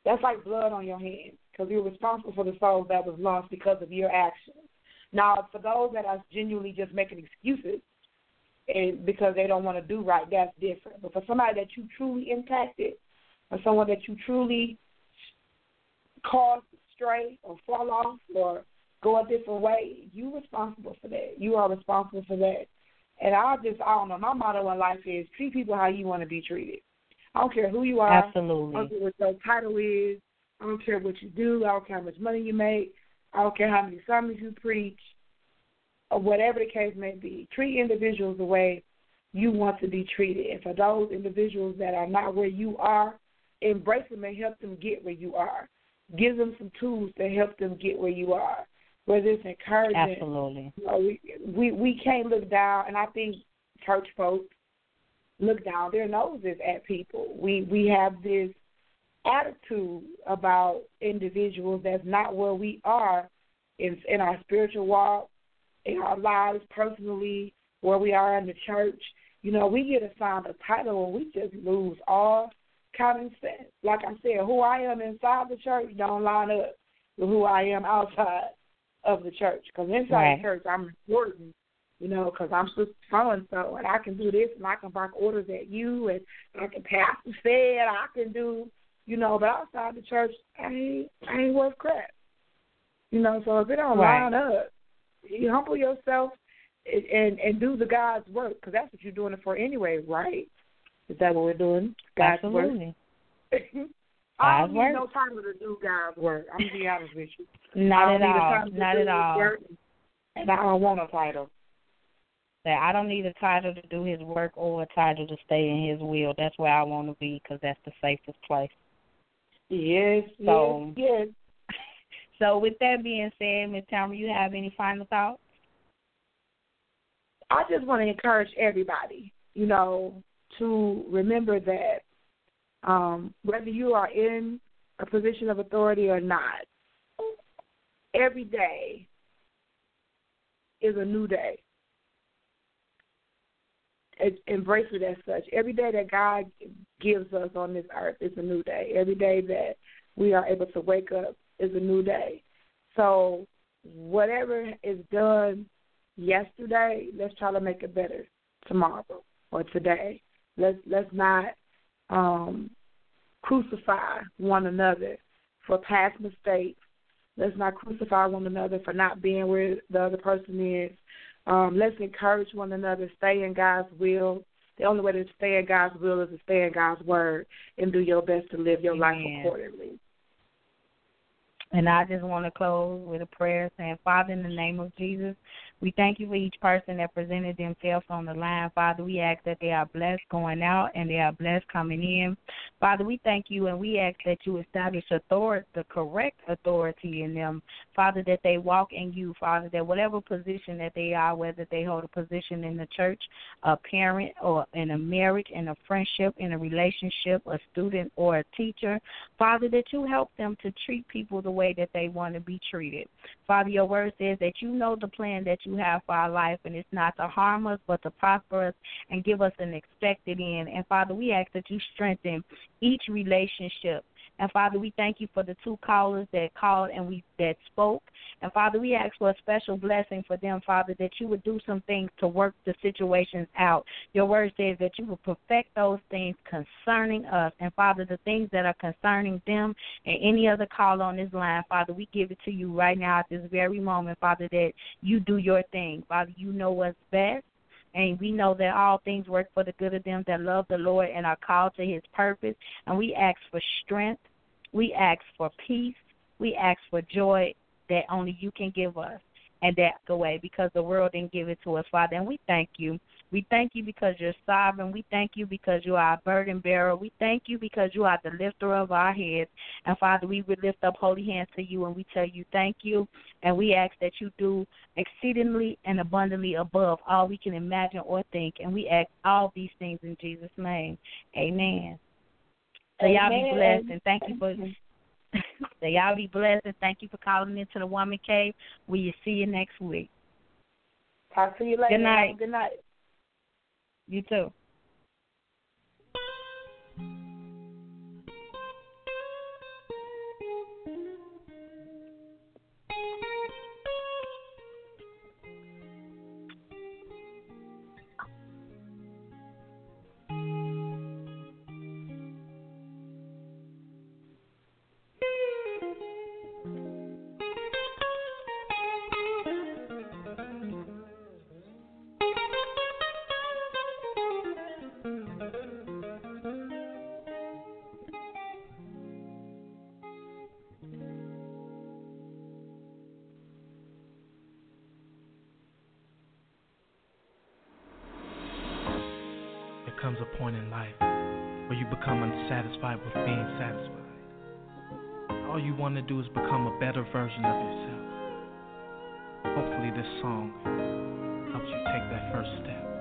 That's like blood on your hands because you're responsible for the souls that was lost because of your actions. Now, for those that are genuinely just making excuses and because they don't want to do right, that's different. But for somebody that you truly impacted, or someone that you truly caused stray or fall off or go a different way, you're responsible for that. You are responsible for that. And I just, I don't know, my motto in life is treat people how you want to be treated. I don't care who you are. Absolutely. I don't care what your title is. I don't care what you do. I don't care how much money you make. I don't care how many sermons you preach, or whatever the case may be. Treat individuals the way you want to be treated. And for those individuals that are not where you are, embrace them and help them get where you are. Give them some tools to help them get where you are. Whether it's encouragement. Absolutely. You know, we, we we can't look down and I think church folks look down their noses at people. We we have this attitude about individuals that's not where we are in in our spiritual walk, in our lives personally, where we are in the church. You know, we get assigned a title and we just lose all common sense. Like I said, who I am inside the church don't line up with who I am outside of the church. Because inside right. the church, I'm important you know, because I'm so and so, and I can do this, and I can bark orders at you, and I can pass the fed, I can do you know. But outside the church, I ain't I ain't worth crap, you know. So if it don't Right. line up, you humble yourself and and, and do the God's work because that's what you're doing it for anyway, right? Is that what we're doing? God's Absolutely. work. I don't need no title to do God's work. I'm gonna be honest with you. Not at don't need a all. Not at all. work, and I don't want a title. That I don't need a title to do His work or a title to stay in His will. That's where I want to be because that's the safest place. Yes, So- yes, yes. So, with that being said, Ms. Tamara, you have any final thoughts? I just want to encourage everybody, you know, to remember that um, whether you are in a position of authority or not, every day is a new day. Embrace it as such. Every day that God gives us on this earth is a new day. Every day that we are able to wake up is a new day. So, whatever is done yesterday, let's try to make it better tomorrow or today. Let's let's not um, crucify one another for past mistakes. Let's not crucify one another for not being where the other person is. Um, let's encourage one another. Stay in God's will. The only way to stay in God's will is to stay in God's word and do your best to live your life accordingly. And I just want to close with a prayer saying, Father, in the name of Jesus, we thank you for each person that presented themselves on the line. Father, we ask that they are blessed going out and they are blessed coming in. Father, we thank you and we ask that you establish authority, the correct authority in them. Father, that they walk in you, Father, that whatever position that they are, whether they hold a position in the church, a parent, or in a marriage, in a friendship, in a relationship, a student, or a teacher, Father, that you help them to treat people the way that they want to be treated. Father, your word says that you know the plan that you have for our life, and it's not to harm us, but to prosper us and give us an expected end. And Father, we ask that you strengthen each relationship. And Father, we thank you for the two callers that called and we that spoke. And Father, we ask for a special blessing for them, Father, that you would do some things to work the situations out. Your word says that you will perfect those things concerning us. And Father, the things that are concerning them and any other call on this line, Father, we give it to you right now at this very moment, Father, that you do your thing. Father, you know what's best. And we know that all things work for the good of them that love the Lord and are called to his purpose. And we ask for strength. We ask for peace. We ask for joy that only you can give us. And that's the way because the world didn't give it to us, Father. And we thank you. We thank you because you're sovereign. We thank you because you are our burden bearer. We thank you because you are the lifter of our heads. And Father, we would lift up holy hands to you and we tell you thank you. And we ask that you do exceedingly and abundantly above all we can imagine or think. And we ask all these things in Jesus' name. Amen. So y'all be blessed and thank you for so y'all be blessed and thank you for calling into the Woman Cave. We'll see you next week. Talk to you later. Good night. Good night. You too. Version of yourself. Hopefully, this song helps you take that first step.